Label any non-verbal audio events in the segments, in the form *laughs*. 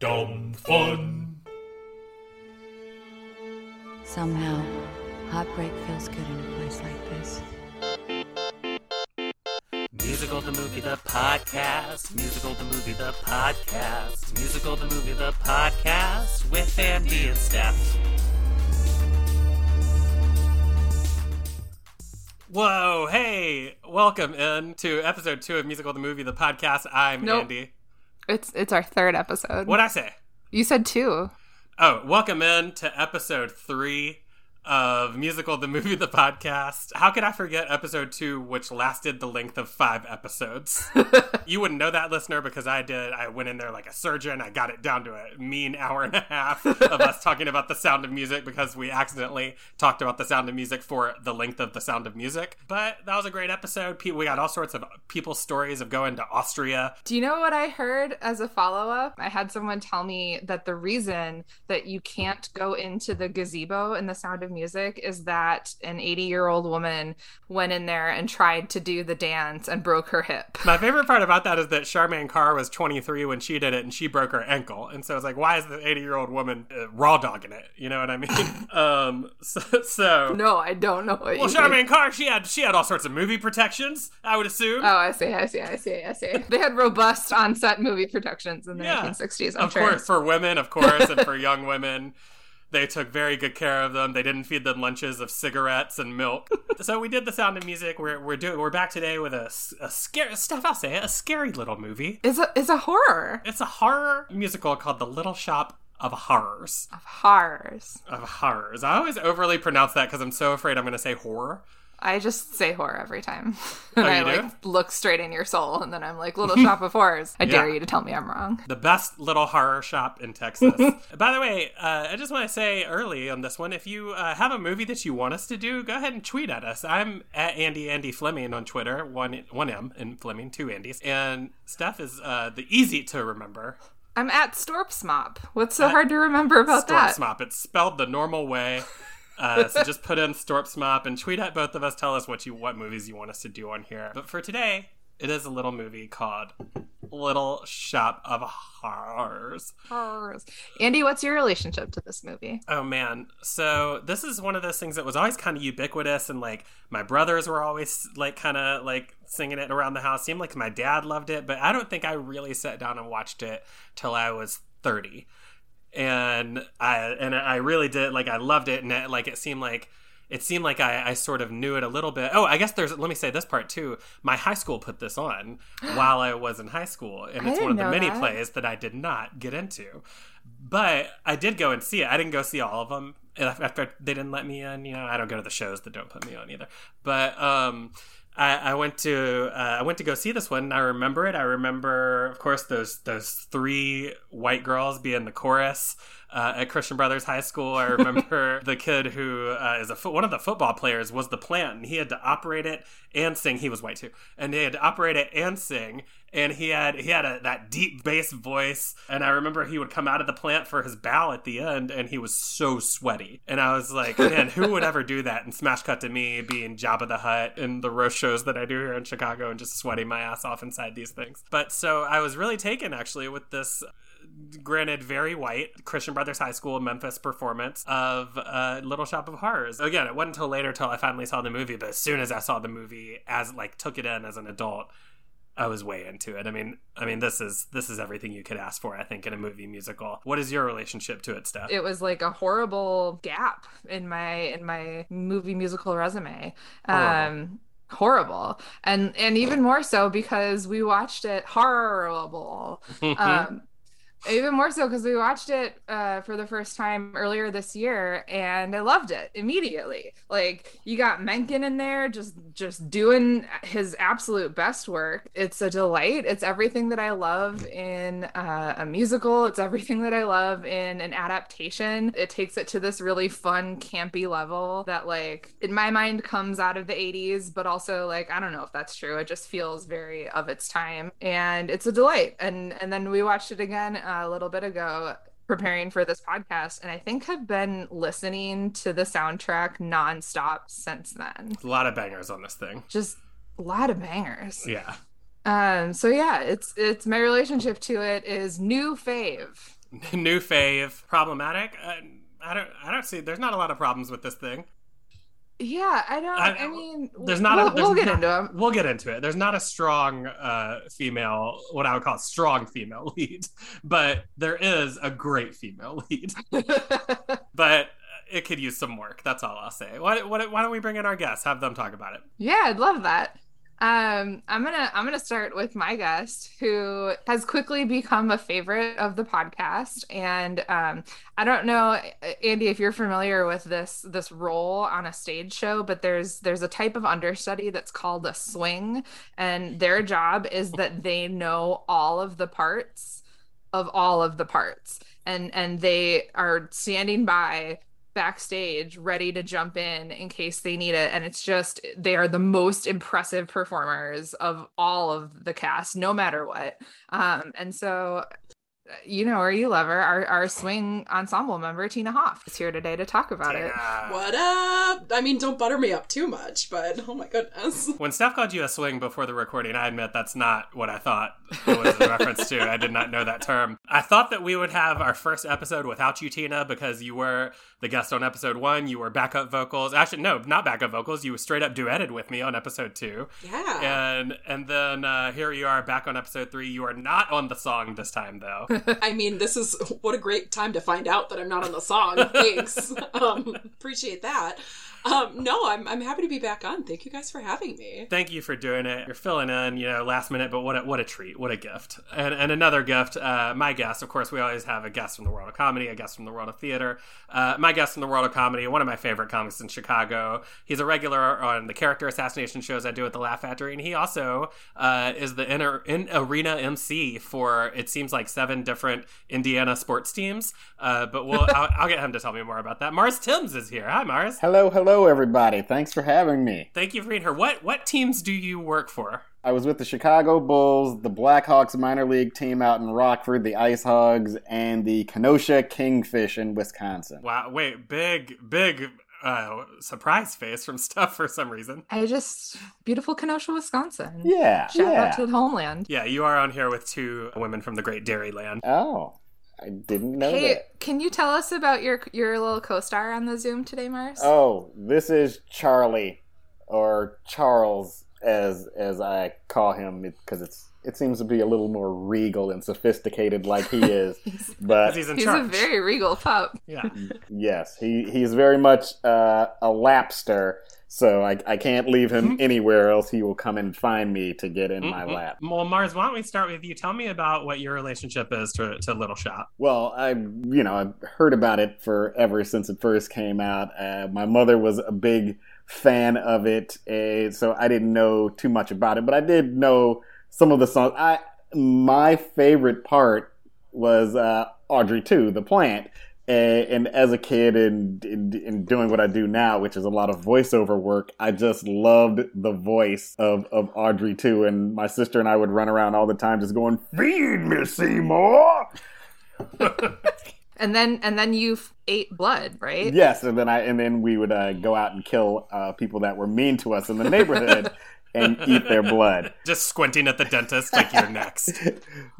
Dumb fun. Somehow, heartbreak feels good in a place like this. Musical the movie the podcast. Musical the movie the podcast. Musical the movie the podcast with Andy and Steph. Whoa, hey, welcome in to episode two of Musical the Movie the podcast. I'm Nope. Andy. It's it's our third episode. What'd I say? You said two. Oh, welcome in to episode three of Musical the Movie the Podcast. How could I forget episode two, which lasted the length of five episodes? *laughs* you wouldn't know that, listener, because I did. I went in there like a surgeon. I got it down to a mean hour and a half of us talking about the sound of music because we accidentally talked about the sound of music for the length of the sound of music. But that was a great episode. We got all sorts of people's stories of going to Austria. Do you know what I heard as a follow up? I had someone tell me that the reason that you can't go into the gazebo in the sound of music is that an 80 year old woman went in there and tried to do the dance and broke her hip. My favorite part about that is that Charmian Carr was 23 when she did it, and she broke her ankle. And so it's like, why is the 80 year old woman uh, raw dogging it? You know what I mean? *laughs* um, so, so No, I don't know what well, you mean. Charmian Carr, she had she had all sorts of movie protections. I would assume. Oh, I see, I see, I see, I see. They had robust on set movie protections in the Yeah. 1960s, I'm of sure. course, for women, of course, and for young women. *laughs* They took very good care of them. They didn't feed them lunches of cigarettes and milk. *laughs* so we did the Sound of Music. We're we're doing we're back today with a, a scary stuff. I'll say it, a scary little movie. It's a, it's a horror It's a horror musical called The Little Shop of Horrors. of horrors. Of horrors. I always overly pronounce that because I'm so afraid I'm going to say horror. I just say horror every time. *laughs* and Oh, I do? like look straight in your soul and then I'm like, little *laughs* shop of horrors. I dare you to tell me I'm wrong. The best little horror shop in Texas. *laughs* By the way, uh, I just want to say early on this one, if you uh, have a movie that you want us to do, go ahead and tweet at us. I'm at Andy Andy Fleming on Twitter, one one M in Fleming, two Andys, and Steph is uh, the easy to remember. I'm at Storpsmop. What's so hard to remember about that? Storpsmop. It's spelled the normal way. Uh, so just put in Storpsmop and tweet at both of us. Tell us what you what movies you want us to do on here. But for today, it is a little movie called Little Shop of Horrors. Horrors. Andy, what's your relationship to this movie? Oh man. So this is one of those things that was always kind of ubiquitous and like my brothers were always like kind of like singing it around the house. Seemed like my dad loved it, but I don't think I really sat down and watched it till I was 30. And I and I really did like I loved it and it, like it seemed like it seemed like I, I sort of knew it a little bit. Oh, I guess there's. Let me say this part too. My high school put this on *gasps* while I was in high school, and I it's one of the many that. plays that I did not get into. But I did go and see it. I didn't go see all of them after they didn't let me in. You know, I don't go to the shows that don't put me on either. But um, I, I went to uh, I went to go see this one. And I remember it. I remember, of course, those those three white girls being the chorus. Uh, at Christian Brothers High School, I *laughs* remember the kid who uh, is a fo- one of the football players was the plant, and he had to operate it and sing. He was white too, and he had to operate it and sing. And he had he had a, that deep bass voice, and I remember he would come out of the plant for his bow at the end, and he was so sweaty. And I was like, man, who would ever do that? And smash cut to me being Jabba the Hutt in the roast shows that I do here in Chicago, and just sweating my ass off inside these things. But so I was really taken actually with this granted very white christian brothers high school memphis performance of uh, little shop of horrors again it wasn't until later till i finally saw the movie but as soon as i saw the movie as like took it in as an adult i was way into it i mean i mean this is this is everything you could ask for i think in a movie musical what is your relationship to it steph It was like a horrible gap in my in my movie musical resume. Horrible. Um horrible. And and even more so because we watched it horrible. *laughs* um even more so because we watched it uh, for the first time earlier this year and i loved it immediately. Like you got menken in there just just doing his absolute best work. It's a delight. It's everything that i love in uh, a musical. It's everything that i love in an adaptation. It takes it to this really fun campy level that like in my mind comes out of the 80s but also like i don't know if that's true. It just feels very of its time and it's a delight. And and then we watched it again a little bit ago preparing for this podcast and i think have been listening to the soundtrack nonstop since then a lot of bangers on this thing just a lot of bangers yeah um so yeah it's it's my relationship to it is new fave *laughs* New fave. Problematic. Uh, I don't. I don't see. There's not a lot of problems with this thing. Yeah, I don't. I- I, mean, There's not. We'll, a, there's we'll get not- into them. We'll get into it. There's not a strong uh, female, what I would call strong female *laughs* lead, but there is a great female *laughs* lead. *laughs* But it could use some work. That's all I'll say. Why, why, why don't we bring in our guests? Have them talk about it. Yeah, I'd love that. Um, I'm gonna I'm gonna start with my guest, who has quickly become a favorite of the podcast. And um, I don't know, Andy, if you're familiar with this this role on a stage show, but there's there's a type of understudy that's called a swing, and their job is that they know all of the parts of all of the parts, and and they are standing by backstage ready to jump in in case they need it and it's just they are the most impressive performers of all of the cast no matter what um and so you know or you lover our, our swing ensemble member tina hoff is here today to talk about it What up? I mean, don't butter me up too much, but oh my goodness. *laughs* When Steph called you a swing before the recording, I admit that's not what I thought it was a reference to. I did not know that term. I thought that we would have our first episode without you, Tina, because you were the guest on episode one. You were backup vocals. Actually, no, not backup vocals. You were straight up duetted with me on episode two. Yeah. And and then uh, here you are back on episode three. You are not on the song this time, though. *laughs* I mean, this is what a great time to find out that I'm not on the song. *laughs* Thanks. um, appreciate that. Um, no, I'm, I'm happy to be back on. Thank you guys for having me. Thank you for doing it. You're filling in, you know, last minute, but what a, what a treat. What a gift. And, and another gift, uh, my guest, of course, we always have a guest from the world of comedy, a guest from the world of theater. Uh, my guest from the world of comedy, one of my favorite comics in Chicago. He's a regular on the character assassination shows I do at the Laugh Factory, and he also uh, is the in, in arena MC for, it seems like, seven different Indiana sports teams. Uh, but we'll, *laughs* I'll, I'll get him to tell me more about that. Marz Timms is here. Hi, Marz. Hello, hello, everybody. Thanks for having me. Thank you for being here. What, what teams do you work for? I was with the Chicago Bulls, the Blackhawks minor league team out in Rockford, the Ice Hogs, and the Kenosha Kingfish in Wisconsin. Wow, wait, big, big uh, surprise face from *laughs* stuff for some reason. i just beautiful kenosha wisconsin Yeah, shout yeah. out to the homeland Yeah, you are on here with two women from the great Dairyland. Oh, I didn't know hey that. can you tell us about your your little co-star on the zoom today marz Oh, this is Charlie, or Charles, as as I call him, because it's it seems to be a little more regal and sophisticated, like he *laughs* is. he's, But he's in he's a charge. very regal pup yeah. *laughs* Yes, he he's very much uh, a lapster, so I, I can't leave him anywhere else. He will come and find me to get in my Mhm. lap. Well, Marz, why don't we start with you? Tell me about what your relationship is to, to Little Shop. Well, I you know I've heard about it forever since it first came out. Uh, my mother was a big fan of it, uh, so I didn't know too much about it, but I did know some of the songs. I my favorite part was uh, Audrey two, the plant. Uh, and as a kid and in, in doing what I do now, which is a lot of voiceover work, I just loved the voice of, of Audrey 2. And my sister and I would run around all the time just going, Feed me, Seymour! *laughs* and then and then you ate blood right Yes, and then I and then we would uh, go out and kill uh, people that were mean to us in the neighborhood *laughs* and eat their blood. *laughs* Just squinting at the dentist like you're next. *laughs*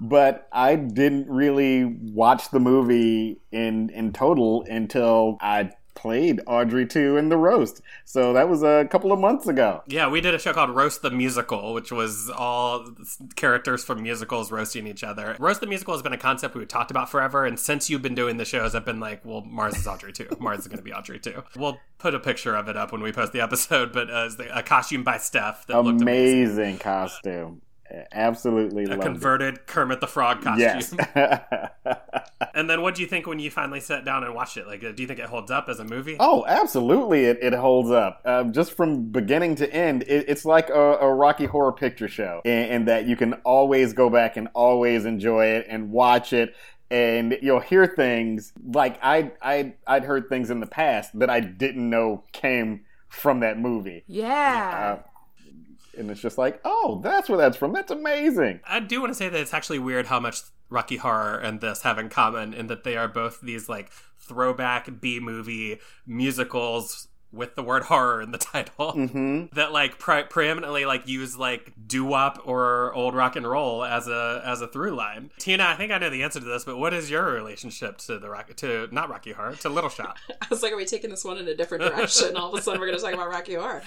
But I didn't really watch the movie in in total until I played Audrey 2 in the roast. So that was a couple of months ago. Yeah, we did a show called Roast the Musical, which was all characters from musicals roasting each other. Roast the Musical has been a concept we've talked about forever, and since you've been doing the shows, I've been like, well, Marz is Audrey 2. *laughs* Marz is going to be Audrey 2. We'll put a picture of it up when we post the episode, *laughs* but uh, the- a costume by Steph that looked amazing. Amazing costume. Absolutely A converted Kermit the Frog costume. Yes. *laughs* And then what do you think when you finally sat down and watched it? Like, uh, do you think it holds up as a movie? Oh, absolutely, it, it holds up. Um, just from beginning to end, it, it's like a, a Rocky Horror Picture Show, in, in that you can always go back and always enjoy it and watch it, and you'll hear things like I I I'd heard things in the past that I didn't know came from that movie, yeah uh, and it's just like, oh, that's where that's from. That's amazing. I do want to say that it's actually weird how much Rocky Horror and this have in common in that they are both these like throwback B movie musicals with the word horror in the *laughs* title hmm that like pre- preeminently like use like doo-wop or old rock and roll as a as a through line. Tina, I think I know the answer to this, but what is your relationship to the rock to not Rocky Horror to Little Shop? *laughs* I was like, are we taking this one in a different direction? All of a sudden, we're going to talk about Rocky Horror.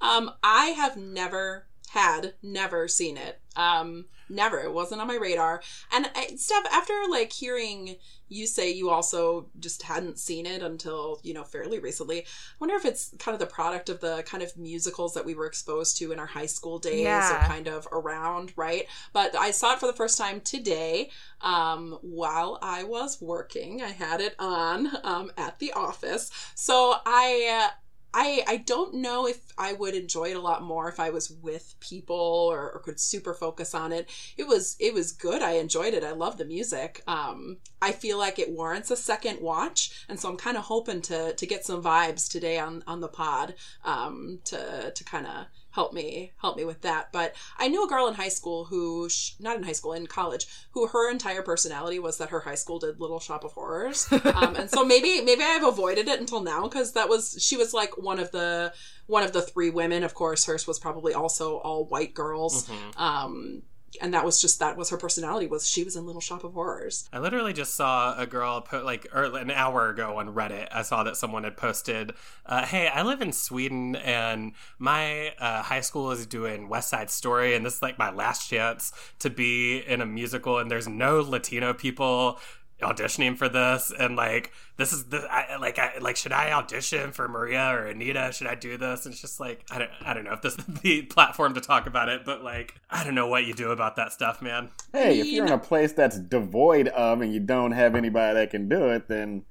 Um, I have never had, never seen it. Um, never. It wasn't on my radar. And I, Steph, after like hearing you say you also just hadn't seen it until you know fairly recently, I wonder if it's kind of the product of the kind of musicals that we were exposed to in our high school days, Yeah. or kind of around, right? But I saw it for the first time today um, while I was working. I had it on um, at the office, so I. Uh, I, I don't know if I would enjoy it a lot more if I was with people or, or could super focus on it. It was it was good. I enjoyed it. I love the music. Um, I feel like it warrants a second watch, and so I'm kind of hoping to to get some vibes today on on the pod um, to to kind of help me help me with that. But I knew a girl in high school who not in high school in college who her entire personality was that her high school did Little Shop of Horrors, um, and so maybe maybe I've avoided it until now because that was she was like one of the one of the three women. Of course, hers was probably also all white girls. Um, and that was just that was her personality was she was in Little Shop of Horrors. I literally just saw a girl put like or an hour ago on Reddit. I saw that someone had posted, uh, "Hey, I live in Sweden and my uh, high school is doing West Side Story, and this is like my last chance to be in a musical, and there's no Latino people." Auditioning for this and like this is the I, like I like should I audition for Maria or Anita? Should I do this? And it's just like I don't I don't know if this is the *laughs* platform to talk about it but like I don't know what you do about that stuff man. Hey, if you're in a place that's devoid of and you don't have anybody that can do it, then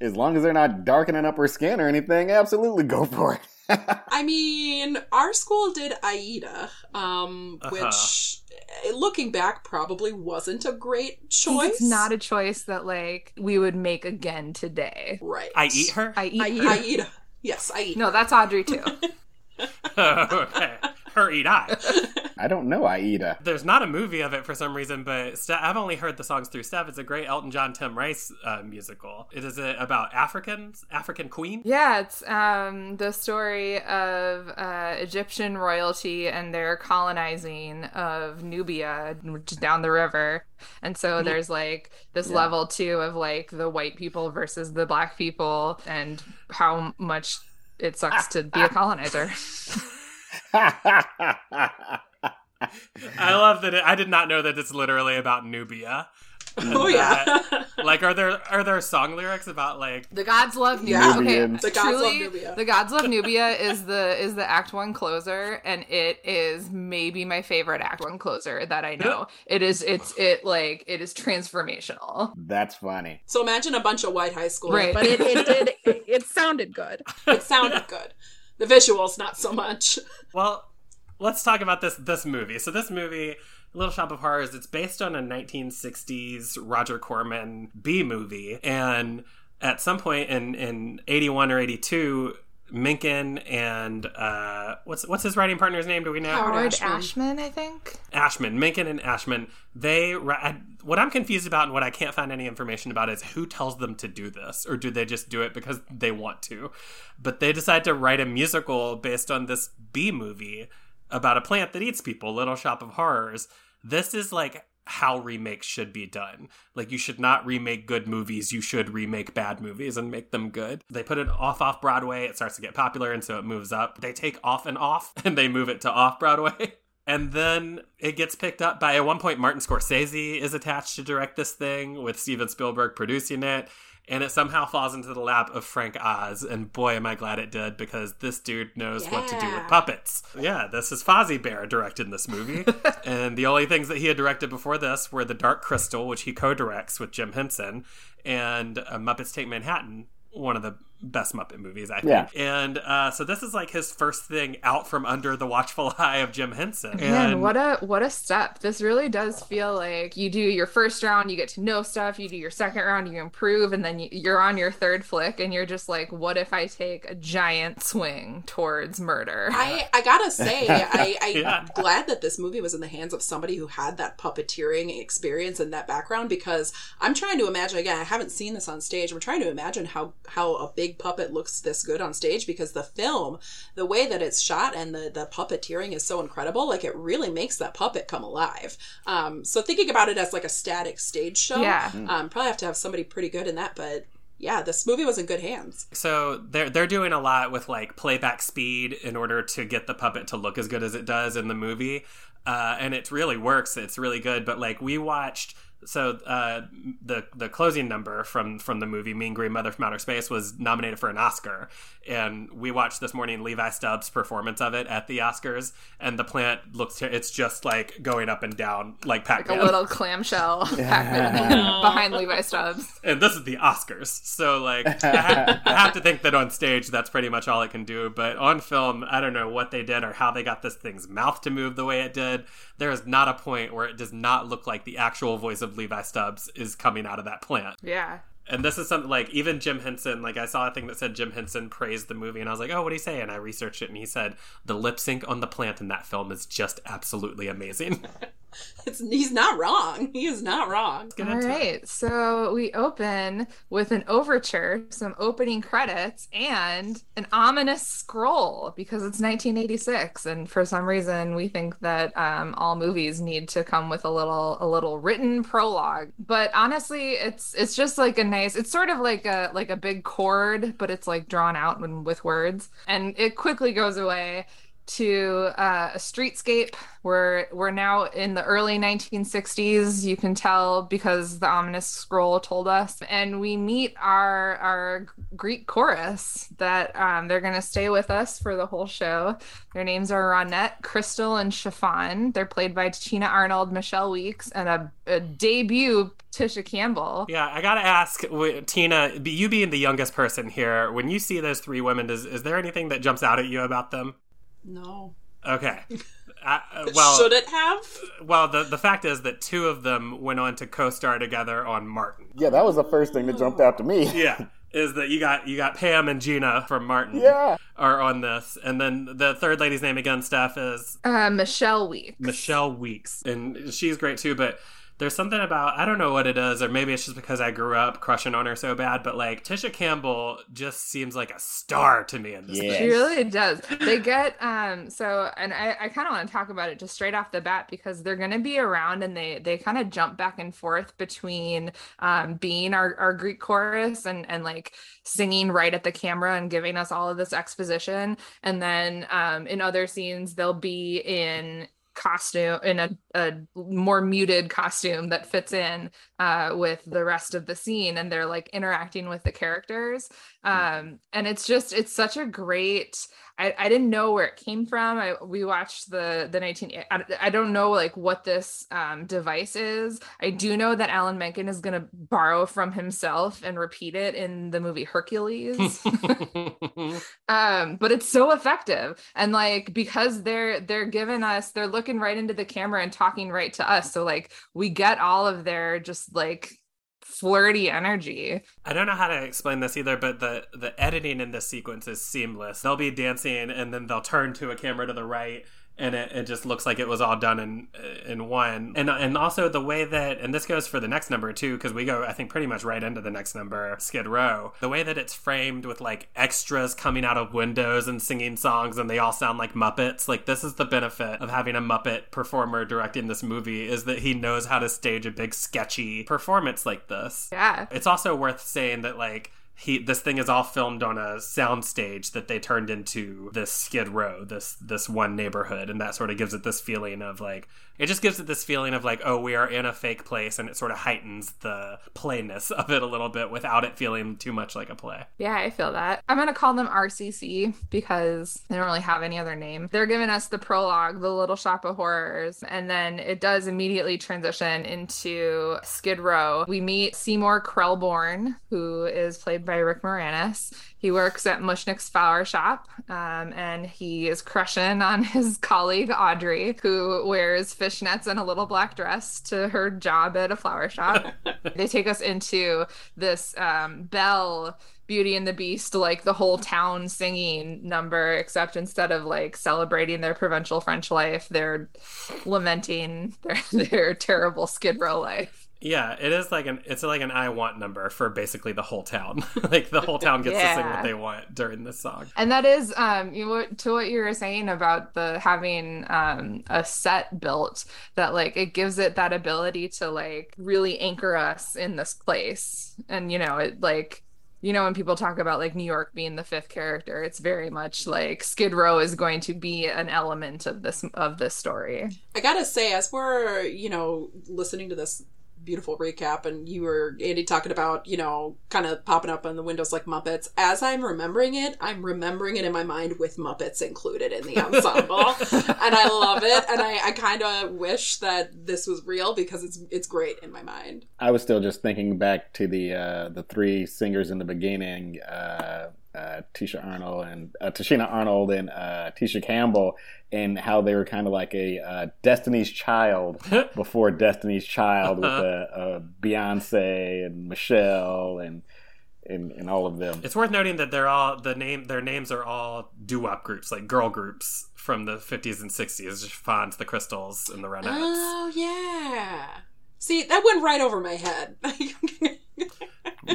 as long as they're not darkening up her skin or anything, absolutely go for it. *laughs* I mean, our school did Aida, um, Uh-huh. which eh, looking back probably wasn't a great choice. It's not a choice that like we would make again today. right. I eat her I eat. Aida. her. Aida. Yes, Aida. No, that's Audrey 2. *laughs* *laughs* okay her eat I *laughs* I don't know Aida. There's not a movie of it for some reason, but Ste- I've only heard the songs through Steph. It's a great Elton John, Tim Rice uh, musical. It is it about Africans, African queen. Yeah, it's um, the story of uh, Egyptian royalty and their colonizing of Nubia, which is down the river. And so there's like this level too of like the white people versus the black people and how much it sucks to be a colonizer. *laughs* I love that. It, I did not know that it's literally about Nubia. Oh yeah. Like, are there are there song lyrics about like? The gods love Nubia. Yeah. Okay, Nubians. The gods love truly, Nubia. The gods love Nubia is the is the Act One closer, and it is maybe my favorite Act One closer that I know. It is. It's it like it is transformational. That's funny. so imagine a bunch of white high school, Right. but it, it did it, it sounded good. It sounded good. The visuals, not so much. *laughs* Well, let's talk about this this movie. So this movie, Little Shop of Horrors, it's based on a 1960s Roger Corman B movie, and at some point in in 81 or 82. Menken and uh, what's what's his writing partner's name? Do we know? Howard Howard Ashman. Ashman, I think. Ashman, Menken and Ashman, they what I'm confused about and what I can't find any information about is who tells them to do this, or do they just do it because they want to? But they decide to write a musical based on this B movie about a plant that eats people, Little Shop of Horrors. This is like how remakes should be done. Like you should not remake good movies, you should remake bad movies and make them good. They put it off off Broadway, it starts to get popular and so it moves up. They take off and off *laughs* and they move it to off Broadway. *laughs* And then it gets picked up by at one point Martin Scorsese is attached to direct this thing with Steven Spielberg producing it. And it somehow falls into the lap of Frank Oz. And boy, am I glad it did because this dude knows what to do with puppets. Yeah, this is Fozzie Bear directed this movie. *laughs* and the only things that he had directed before this were The Dark Crystal, which he co directs with Jim Henson, and uh, Muppets Take Manhattan, one of the best Muppet movies, I think. Yeah. And uh, so this is like his first thing out from under the watchful *laughs* eye of Jim Henson. Man, what a what a step. This really does feel like you do your first round, you get to know stuff, you do your second round, you improve, and then you- you're on your third flick and you're just like, what if I take a giant swing towards murder? I, I gotta say, *laughs* I, I'm Yeah. glad that this movie was in the hands of somebody who had that puppeteering experience and that background because I'm trying to imagine again, I haven't seen this on stage. I'm trying to imagine how how a big big puppet looks this good on stage because the film, the way that it's shot and the the puppeteering is so incredible. Like it really makes that puppet come alive. Um, so thinking about it as like a static stage show, Yeah. um, probably have to have somebody pretty good in that. But yeah, this movie was in good hands. So they're they're doing a lot with like playback speed in order to get the puppet to look as good as it does in the movie, uh, and it really works. It's really good. But like we watched. So uh, the the closing number from from the movie Mean Green Mother from Outer Space was nominated for an Oscar, and we watched this morning Levi Stubbs' performance of it at the Oscars, and the plant looks it's just like going up and down like Like Pac-Man. a little clamshell *laughs* Pac-Man *laughs* behind Levi Stubbs. and this is the Oscars, so like I, ha- I have to think that on stage that's pretty much all it can do. But on film, I don't know what they did or how they got this thing's mouth to move the way it did. There is not a point where it does not look like the actual voice of Levi Stubbs is coming out of that plant. Yeah. And this is something like even Jim Henson, like I saw a thing that said Jim Henson praised the movie, and I was like, oh, what did he say? And I researched it, and he said the lip sync on the plant in that film is just absolutely amazing. *laughs* It's he's not wrong. He is not wrong. Get All right, so we open with an overture, some opening credits, and an ominous scroll because it's 1986, and for some reason we think that um, all movies need to come with a little a little written prologue. But honestly, it's it's just like a nice. It's sort of like a like a big chord, but it's like drawn out when, with words, and it quickly goes away to uh, a streetscape. We're we're now in the early 1960s. You can tell because the ominous scroll told us, and we meet our our Greek chorus that um, they're going to stay with us for the whole show. Their names are Ronette, Crystal, and Chiffon. They're played by Tina Arnold, Michelle Weeks, and a, a debut Tisha Campbell. Yeah, I gotta ask, Tina, you being the youngest person here, when you see those three women, does, is there anything that jumps out at you about them? No. Okay. *laughs* I, uh, well, Should it have? well, the the fact is that two of them went on to co-star together on Martin. Yeah, that was the first thing that jumped out to me. *laughs* Yeah, is that you got you got Pam and Gina from Martin Yeah. are on this, and then the third lady's name again, Steph, is Uh, Michelle Weeks. Michelle Weeks, and she's great too. But there's something about I don't know what it is, or maybe it's just because I grew up crushing on her so bad. But like Tisha Campbell just seems like a star to me in this. Yeah. She really does. They get um so and I, I kind of want to talk about it just straight off the bat because they're gonna be around and they they kind of jump back and forth between um being our, our Greek chorus and and like singing right at the camera and giving us all of this exposition. And then um in other scenes they'll be in costume in a, a more muted costume that fits in uh with the rest of the scene and they're like interacting with the characters. Um and it's just it's such a great I, I didn't know where it came from. I we watched the the 19 I, I don't know like what this um device is. I do know that Alan Menken is going to borrow from himself and repeat it in the movie Hercules. *laughs* um but it's so effective and like because they're they're giving us they're looking right into the camera and talking right to us so like we get all of their just like flirty energy I don't know how to explain this either, but the the editing in this sequence is seamless. They'll be dancing, and then they'll turn to a camera to the right, and it, it just looks like it was all done in in one. And and also the way that, and this goes for the next number too, because we go I think pretty much right into the next number, Skid Row. The way that it's framed with like extras coming out of windows and singing songs, and they all sound like Muppets. Like this is the benefit of having a Muppet performer directing this movie is that he knows how to stage a big sketchy performance like this. yeah It's also worth saying that like he this thing is all filmed on a soundstage that they turned into this Skid Row, this this one neighborhood, and that sort of gives it this feeling of like it just gives it this feeling of like oh we are in a fake place, and it sort of heightens the plainness *laughs* of it a little bit without it feeling too much like a play. Yeah, I feel that. I'm going to call them RCC because they don't really have any other name. They're giving us the prologue, The Little Shop of Horrors, and then it does immediately transition into Skid Row. We meet Seymour Krelborn, who is played by Rick Moranis. He works at Mushnick's Flower Shop, um, and he is crushing on his *laughs* colleague Audrey, who wears fishnets and a little black dress to her job at a flower shop. *laughs* they take us into this um, Belle Beauty and the Beast, like the whole town singing number, except instead of like celebrating their provincial French life, they're lamenting *laughs* their their terrible Skid Row life. Yeah, it is like an it's like an I want number for basically the whole town. *laughs* like the whole town gets to sing what they want during this song. And that is um you know, to what you were saying about the having um a set built that like it gives it that ability to like really anchor us in this place. And you know, it like you know when people talk about like New York being the fifth character, it's very much like Skid Row is going to be an element of this of this story. I gotta say, as we're you know listening to this beautiful recap, and you were Andy talking about you know kind of popping up on the windows like Muppets. As I'm remembering it, I'm remembering it in my mind with Muppets included in the *laughs* ensemble, and I love it. And I, I kind of wish that this was real because it's it's great in my mind. I was still just thinking back to the uh, the three singers in the beginning, uh, uh, Tisha Arnold and uh, Tichina Arnold and uh, Tisha Campbell, and how they were kind of like a uh, Destiny's Child *laughs* before Destiny's Child with uh, uh, Beyonce and Michelle and, and and all of them. It's worth noting that they're all the name their names are all doo wop groups, like girl groups from the 50s and 60s, Chiffons, the Crystals, and the Ronettes. Oh yeah. See, that went right over my head. *laughs*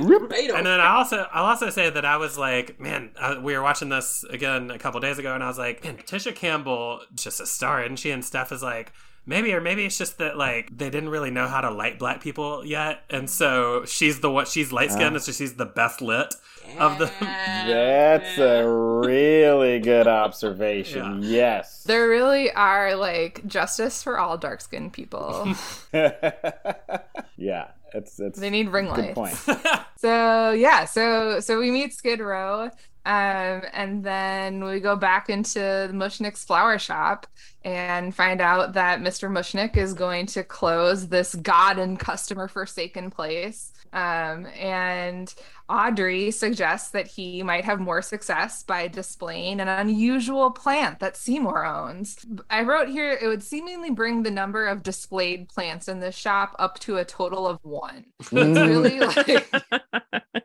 Rip. right over. And then I also I'll also say that I was like, man, uh, we were watching this again a couple days ago, and I was like, man, Tisha Campbell just a star, isn't she? And Steph is like, maybe or maybe it's just that like they didn't really know how to light black people yet, and so she's the what she's light skinned, so she's the best lit of the. That's a really good observation. Yes. There really are like justice for all dark skinned people. *laughs* yeah, it's it's they need ring good lights. point. *laughs* So yeah, so so we meet Skid Row, um, and then we go back into the Mushnick's flower shop and find out that Mr. Mushnick is going to close this god and customer forsaken place. Um, and Audrey suggests that he might have more success by displaying an unusual plant that Seymour owns. I wrote here it would seemingly bring the number of displayed plants in the shop up to a total of one. It's really like *laughs*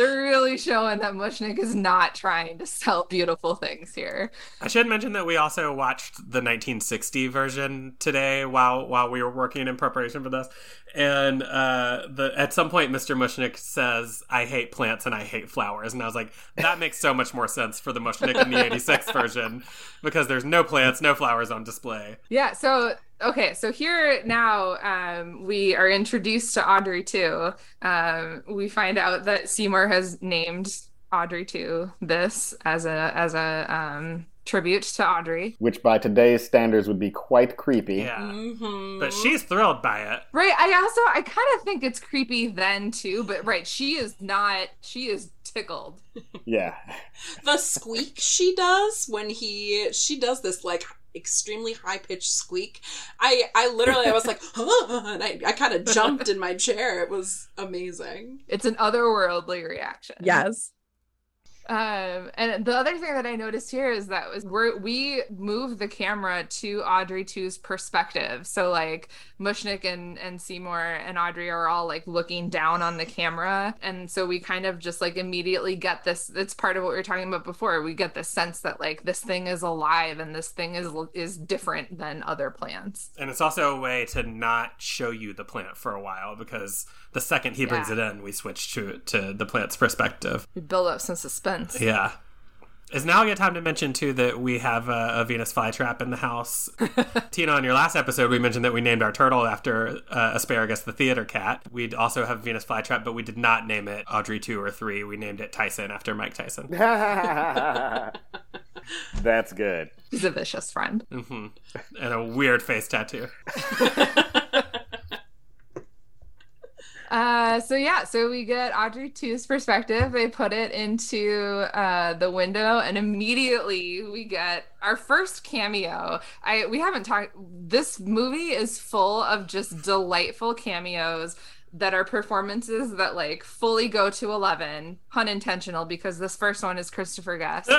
they're really showing that Mushnick is not trying to sell beautiful things here. I should mention that we also watched the 1960 version today while while we were working in preparation for this, and uh, the at some point Mr. Mushnick says, "I hate plants and I hate flowers," and I was like, that makes so much more sense for the Mushnick in the 86 *laughs* version because there's no plants, no flowers on display. Yeah, so okay, so here now um, we are introduced to Audrey 2. Um, we find out that Seymour has named Audrey to this as a as a um, tribute to Audrey. Which by today's standards would be quite creepy. Yeah, Mhm. but she's thrilled by it. Right. I also I kind of think it's creepy then too, but right, she is not. She is tickled. Yeah. *laughs* the squeak she does when he she does this like extremely high pitched squeak. I I literally I was like, *laughs* huh, and I, I kind of jumped in my chair. It was amazing. It's an otherworldly reaction. Yes. Um, and the other thing that I noticed here is that was we're, we move the camera to Audrey 2's perspective. So like Mushnick and, and Seymour and Audrey are all like looking down on the camera. And so we kind of just like immediately get this, it's part of what we were talking about before. We get the sense that like this thing is alive and this thing is, is different than other plants. And it's also a way to not show you the plant for a while because the second he brings Yeah. it in, we switch to to the plant's perspective. We build up some suspense. Yeah. Is now a good time to mention too that we have a, a Venus flytrap in the house. *laughs* Tina, on your last episode, we mentioned that we named our turtle after uh, Asparagus the theater cat. We'd also have a Venus flytrap, but we did not name it Audrey two or three. We named it Tyson after Mike Tyson. *laughs* *laughs* That's good. He's a vicious friend. hmm And a weird face tattoo. Uh, so yeah, so we get Audrey 2's perspective. They put it into uh, the window, and immediately we get our first cameo. I we haven't talked. This movie is full of just delightful cameos that are performances that like fully go to eleven, pun intentional, because this first one is Christopher Guest.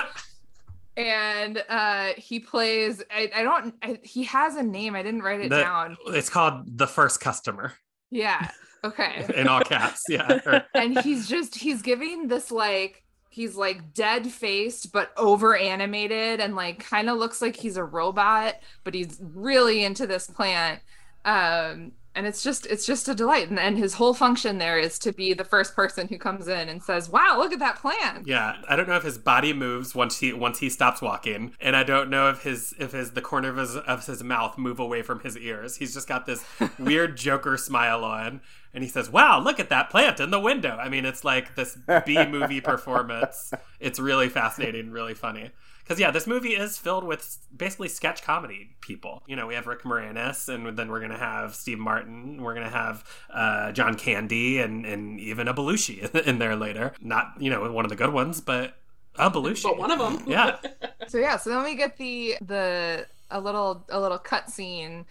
And uh, he plays. I, I don't. I, he has a name. I didn't write it The- down. It's called The First Customer Yeah. Okay. *laughs* in all caps. Yeah. *laughs* And he's just he's giving this like he's like dead faced but over animated and like kind of looks like he's a robot but he's really into this plant um and it's just it's just a delight and, and his whole function there is to be the first person who comes in and says wow look at that plant Yeah, I don't know if his body moves once he once he stops walking, and I don't know if his if his the corner of his of his mouth move away from his ears. He's just got this *laughs* weird Joker smile on, and he says, "Wow, look at that plant in the window." I mean, it's like this B movie performance. It's really fascinating, really funny. Because yeah, this movie is filled with basically sketch comedy people. You know, we have Rick Moranis, and then we're gonna have Steve Martin. We're gonna have uh, John Candy, and and even a Belushi *laughs* in there later. Not you know one of the good ones, but a Belushi. But one of them. yeah, *laughs* so yeah so then we get the the a little a little cut scene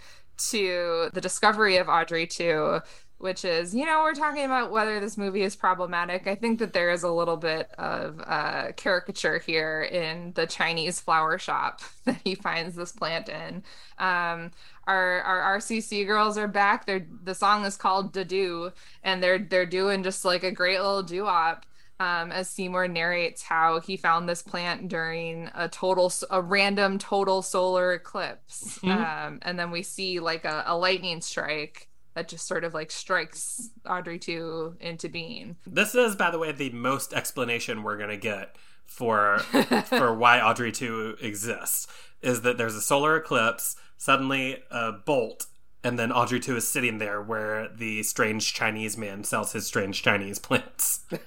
to the discovery of audrey 2 which is you know we're talking about whether this movie is problematic. I think that there is a little bit of uh, caricature here in the chinese flower shop *laughs* that he finds this plant in. Um, our our rcc girls are back. They're the song is called do and they're they're doing just like a great little doo-wop um, as Seymour narrates how he found this plant during a total, a random total solar eclipse, um, and then we see like a, a lightning strike that just sort of like strikes Audrey two into being. this is by the way the most explanation we're gonna get for *laughs* for why Audrey two exists. Is that there's a solar eclipse, suddenly a bolt. And then Audrey 2 is sitting there where the strange Chinese man sells his strange Chinese plants. *laughs*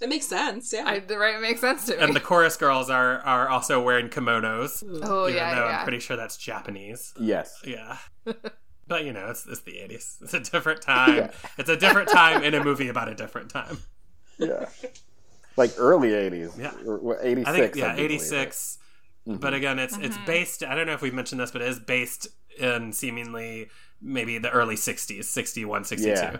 That makes sense. Yeah. I, the right makes sense to me. And the chorus girls are are also wearing kimonos. oh even yeah, though yeah. I'm pretty sure that's Japanese. yes. Yeah. *laughs* but you know, it's it's the 80s. It's a different *laughs* time. It's a different time in a movie about a different time. Yeah. Like early 80s. Yeah. Or, or 86. I think yeah, do believe. 86. But again, it's it's based I don't know if we've mentioned this, but it is based in seemingly maybe the early 60s, 61, 62. Yeah.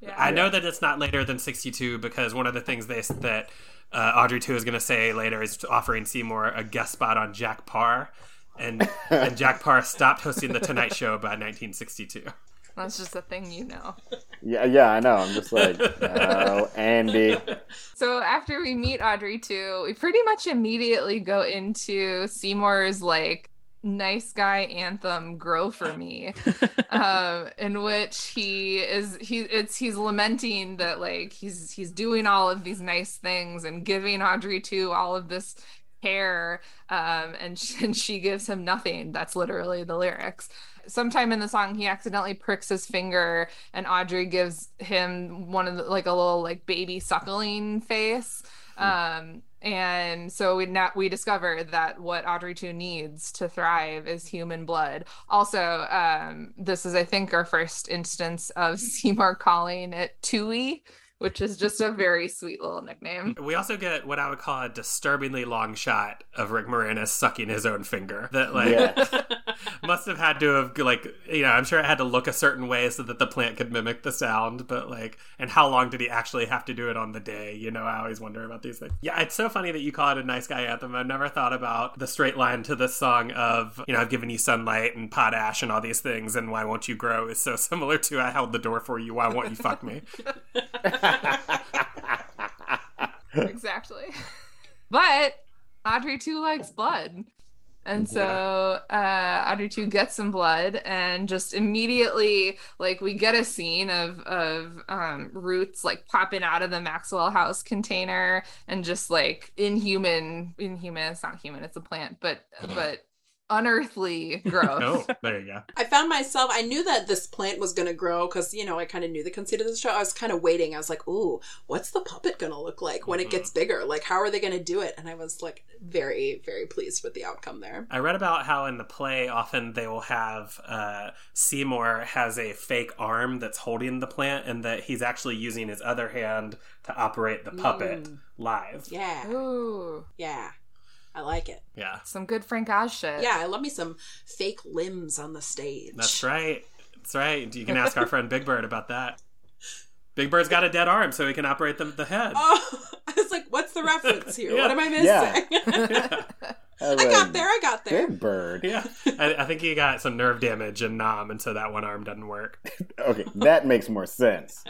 Yeah. I know that it's not later than 62 because one of the things they that uh, Audrey 2 is going to say later is offering Seymour a guest spot on Jack Paar. And, and Jack Paar stopped hosting the Tonight Show by 1962. That's just a thing you know. Yeah, yeah, I know. I'm just like, no, Andy. So after we meet Audrey 2, we pretty much immediately go into Seymour's like nice guy anthem grow for me *laughs* um in which he is he it's he's lamenting that like he's he's doing all of these nice things and giving audrey 2 all of this care um and, sh- and she gives him nothing. That's literally the lyrics. Sometime in the song he accidentally pricks his finger and audrey gives him one of the like a little like baby suckling face. Um and so we now we discover that what Audrey 2 needs to thrive is human blood. Also, um, this is I think our first instance of *laughs* Seymour calling it Twoey, which is just a very sweet little nickname. We also get what I would call a disturbingly long shot of Rick Moranis sucking his own finger. That like Yeah. *laughs* must have had to have like you know I'm sure it had to look a certain way so that the plant could mimic the sound. But like, and how long did he actually have to do it on the day? You know, I always wonder about these things. Yeah, it's so funny that you call it a nice guy anthem. I've never thought about the straight line to this song of you know I've given you sunlight and potash and all these things, and why won't you grow is so *laughs* similar to I held the door for you. Why won't you fuck me? *laughs* exactly. *laughs* But Audrey 2 likes blood. And so uh, Audrey 2 gets some blood and just immediately, like, we get a scene of, of um, roots, like, popping out of the Maxwell House container and just, like, inhuman, inhuman, it's not human, it's a plant, but, but unearthly growth. Oh, there you go. I found myself, I knew that this plant was going to grow because, you know, I kind of knew the conceit of the show. I was kind of waiting. I was like, ooh, what's the puppet going to look like when it gets bigger? Like, how are they going to do it? And I was like, very, very pleased with the outcome there. I read about how in the play often they will have uh, Seymour has a fake arm that's holding the plant, and that he's actually using his other hand to operate the puppet live. Yeah. Ooh, Yeah. I like it. Yeah, some good Frank Oz shit. Yeah, I love me some fake limbs on the stage. that's *laughs* right. That's right. You can ask our friend Big Bird about that. Big Bird's got a dead arm, so he can operate the, the head. Oh, *laughs* I was like, what's the reference here? Yeah. What am I missing? *laughs* Yeah. I got there, I got there. Big bird. Yeah, I, I think he got some nerve damage in Nam, and so that one arm doesn't work. Okay, that makes more sense.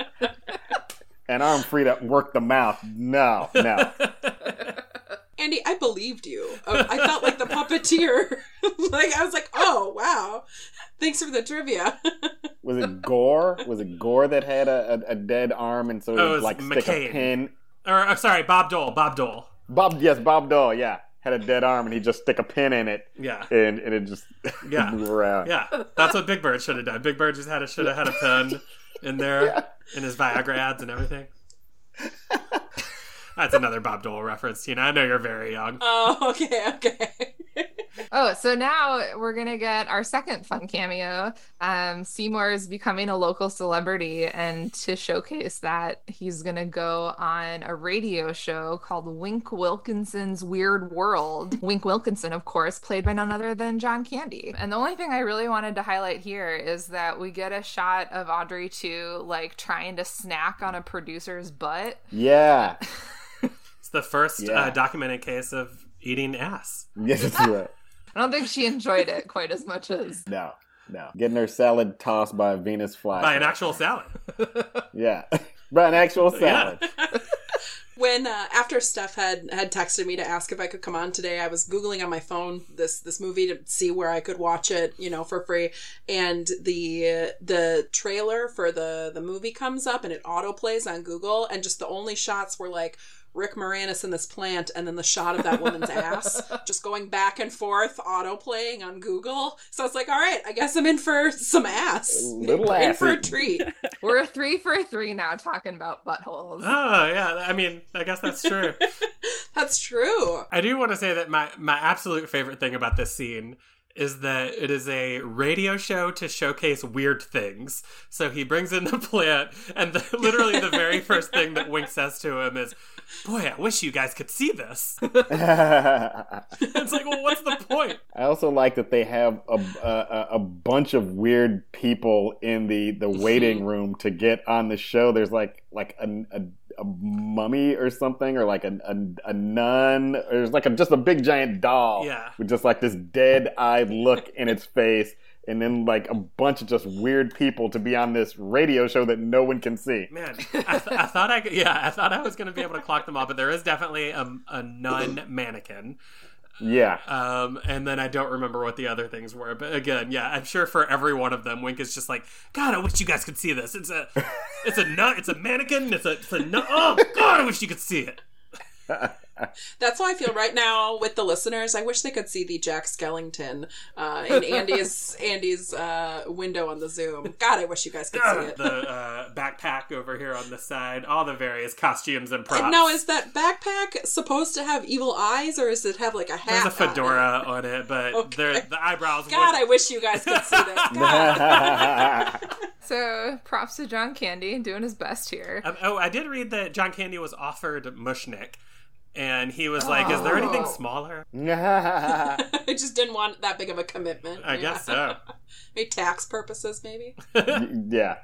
An arm free to work the mouth. No, no. Andy, I believed you. Uh, I felt like the puppeteer. *laughs* like I was like, oh wow, Thanks for the trivia. *laughs* Was it Gore? Was it Gore that had a, a, a dead arm and so Oh, it he'd was like stick a pin? Or uh, sorry, Bob Dole. Bob Dole. Bob, yes, Bob Dole, yeah, had a dead arm and he'd just stick a pin in it Yeah. and, and it just *laughs* Yeah. move around. Yeah, that's what Big Bird should have done. Big Bird just had a should have had a pen in there in his Viagra ads and everything. That's another Bob Dole reference. You know, I know you're very young. oh, okay, okay. *laughs* Oh, so now we're gonna get our second fun cameo. Um, Seymour is becoming a local celebrity, and to showcase that, he's gonna go on a radio show called Wink Wilkinson's Weird World. Wink Wilkinson, of course, played by none other than John Candy. And the only thing I really wanted to highlight here is that we get a shot of Audrey 2, like trying to snack on a producer's butt. Yeah. *laughs* It's the first Yeah. uh, documented case of eating ass. Yes, that's *laughs* right. I don't think she enjoyed it quite as much as *laughs* No, no. Getting her salad tossed by a Venus fly. By an actual salad. *laughs* Yeah. by an actual Yeah. salad. when uh, after Steph had had texted me to ask if I could come on today, I was googling on my phone this this movie to see where I could watch it, you know, for free. And the the trailer for the the movie comes up and it auto plays on Google, and just the only shots were like. Rick Moranis in this plant, and then the shot of that woman's ass *laughs* just going back and forth, auto playing on Google. So it's like, all right, I guess I'm in for some ass. Little *laughs* in ass for a eating. treat. *laughs* we're a three for a three now talking about buttholes. Oh, yeah. I mean, I guess that's true. That's true. I do want to say that my, my absolute favorite thing about this scene is that it is a radio show to showcase weird things. So he brings in the plant, and the, *laughs* literally the very first thing that Wink says to him is, Boy, I wish you guys could see this. *laughs* *laughs* it's like, well, what's the point? I also like that they have a, a a bunch of weird people in the the waiting room to get on the show. There's like like a, a, a mummy or something, or like a a, a nun. Or like a, just a big giant doll Yeah. with just like this dead eyed look in its face. And then like a bunch of just weird people to be on this radio show that no one can see. Man, I, th- I thought I could, yeah, I thought I was going to be able to clock them all, but there is definitely a, a nun mannequin. Yeah. Um, and then I don't remember what the other things were. But again, yeah, I'm sure for every one of them, Wink is just like, God, I wish you guys could see this. It's a, it's a nut, it's a mannequin, it's a, it's a nut. Oh God, I wish you could see it. *laughs* That's how I feel right now with the listeners. I wish they could see the Jack Skellington uh, in Andy's *laughs* Andy's uh, window on the Zoom. God, I wish you guys could see it. the uh, backpack over here on the side, all the various costumes and props. Now, is that backpack supposed to have evil eyes, or does it have like a hat? There's a on it? fedora on it, but Okay. the eyebrows. God, would- I wish you guys could see this. *laughs* God. *laughs* So props to John Candy doing his best here. Um, oh, I did read that John Candy was offered Mushnik, and he was like, "Is there anything Oh. smaller?" *laughs* I just didn't want that big of a commitment. I Yeah. guess so. *laughs* Maybe tax purposes, maybe. *laughs* yeah.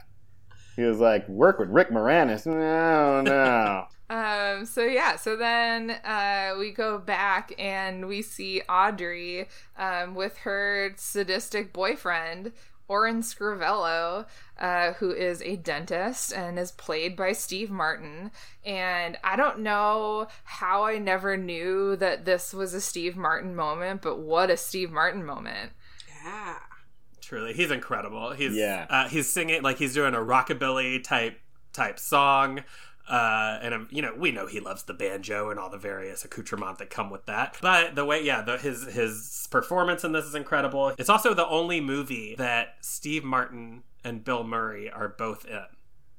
He was like, work with Rick Moranis. No, no. Um, so yeah, so then uh, we go back and we see Audrey um, with her sadistic boyfriend, Orin Scrivello, uh, who is a dentist and is played by Steve Martin. And I don't know how I never knew that this was a Steve Martin moment, but what a Steve Martin moment. Yeah. Truly, he's incredible. He's Yeah. uh, he's singing like he's doing a rockabilly type type song. Uh, and um, you know we know he loves the banjo and all the various accoutrements that come with that. But the way, yeah, the, his his performance in this is incredible. It's also the only movie that Steve Martin and Bill Murray are both in.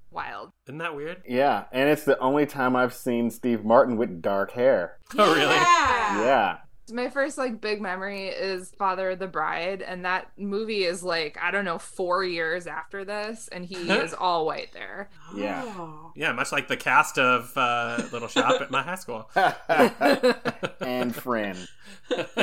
Wild. Isn't that weird? Yeah, and it's the only time I've seen Steve Martin with dark hair. Oh, really? Yeah. Yeah. My first like big memory is Father of the Bride, and that movie is like I don't know four years after this, and he is all white there. Yeah. Oh. Yeah, much like the cast of uh, Little Shop at my high school. *laughs* and friend. *laughs*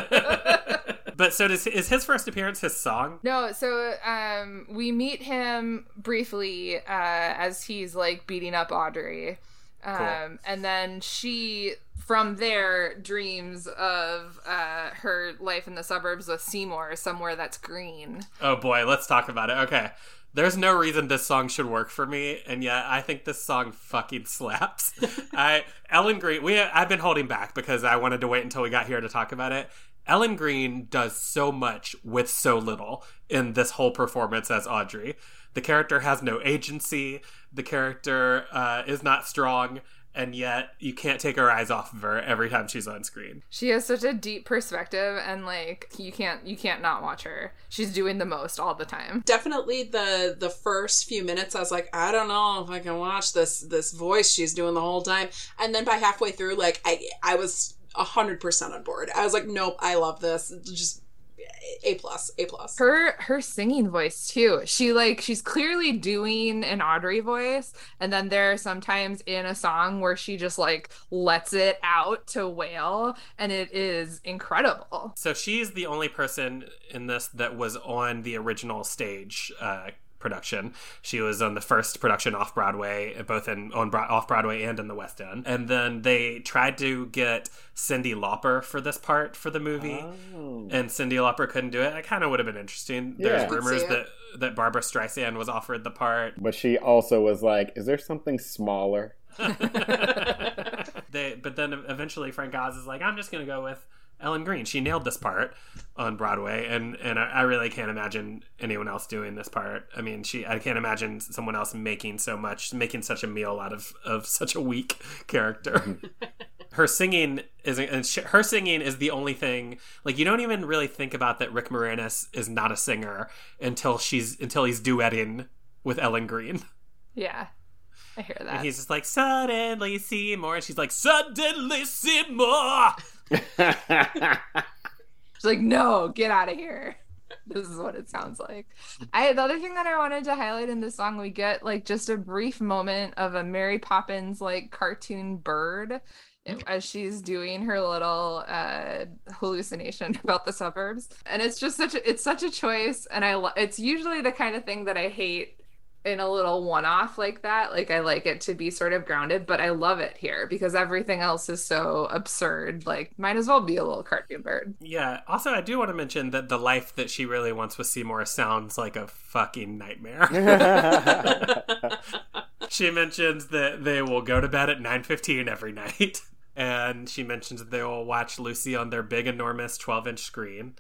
but so does is his first appearance his song? No, so um, we meet him briefly uh, as he's like beating up Audrey, um, Cool. and then she from there dreams of uh, her life in the suburbs with Seymour, somewhere that's green. Oh boy, let's talk about it. Okay. There's no reason this song should work for me, and yet I think this song fucking slaps. *laughs* I Ellen Greene, we I've been holding back because I wanted to wait until we got here to talk about it. Ellen Greene does so much with so little in this whole performance as Audrey. The character has no agency. The character uh, is not strong, and yet you can't take her eyes off of her every time she's on screen. She has such a deep perspective and like you can't you can't not watch her. She's doing the most all the time. Definitely the the first few minutes I was like, I don't know if I can watch this this voice she's doing the whole time. And then by halfway through, like I I was hundred percent on board. I was like, nope, I love this. Just a plus, a plus. Her her singing voice too. She like she's clearly doing an Audrey voice, and then there are sometimes in a song where she just like lets it out to wail, and it is incredible. So she's the only person in this that was on the original stage uh, production. She was on the first production off Broadway, both in on Bro- off Broadway and in the West End. And then they tried to get Cyndi Lauper for this part for the movie, Oh. and Cyndi Lauper couldn't do it. It kind of would have been interesting. Yeah. There's rumors that that Barbra Streisand was offered the part. But she also was like, "Is there something smaller?" *laughs* *laughs* they, but then eventually Frank Oz is like, I'm just gonna go with Ellen Greene. She nailed this part on Broadway, and and I, I really can't imagine anyone else doing this part. I mean, she I can't imagine someone else making so much, making such a meal out of of *laughs* such a weak character. Mm-hmm. *laughs* her singing is and sh- her singing is the only thing like you don't even really think about that Rick Moranis is not a singer until she's until he's duetting with Ellen Greene. Yeah, I hear that. And he's just like, suddenly see more. And she's like, suddenly see more. *laughs* She's like, no, get out of here. *laughs* This is what it sounds like. I the other thing that I wanted to highlight in this song, we get like just a brief moment of a Mary Poppins like cartoon bird as she's doing her little uh hallucination *laughs* about the suburbs and it's just such a it's such a choice and i lo- it's usually the kind of thing that i hate in a little one-off like that like i like it to be sort of grounded but i love it here because everything else is so absurd like might as well be a little cartoon bird Yeah. Also, I do want to mention that the life that she really wants with Seymour sounds like a fucking nightmare. *laughs* she mentions that they will go to bed at 9.15 every night. And she mentions that they will watch Lucy on their big, enormous 12-inch screen.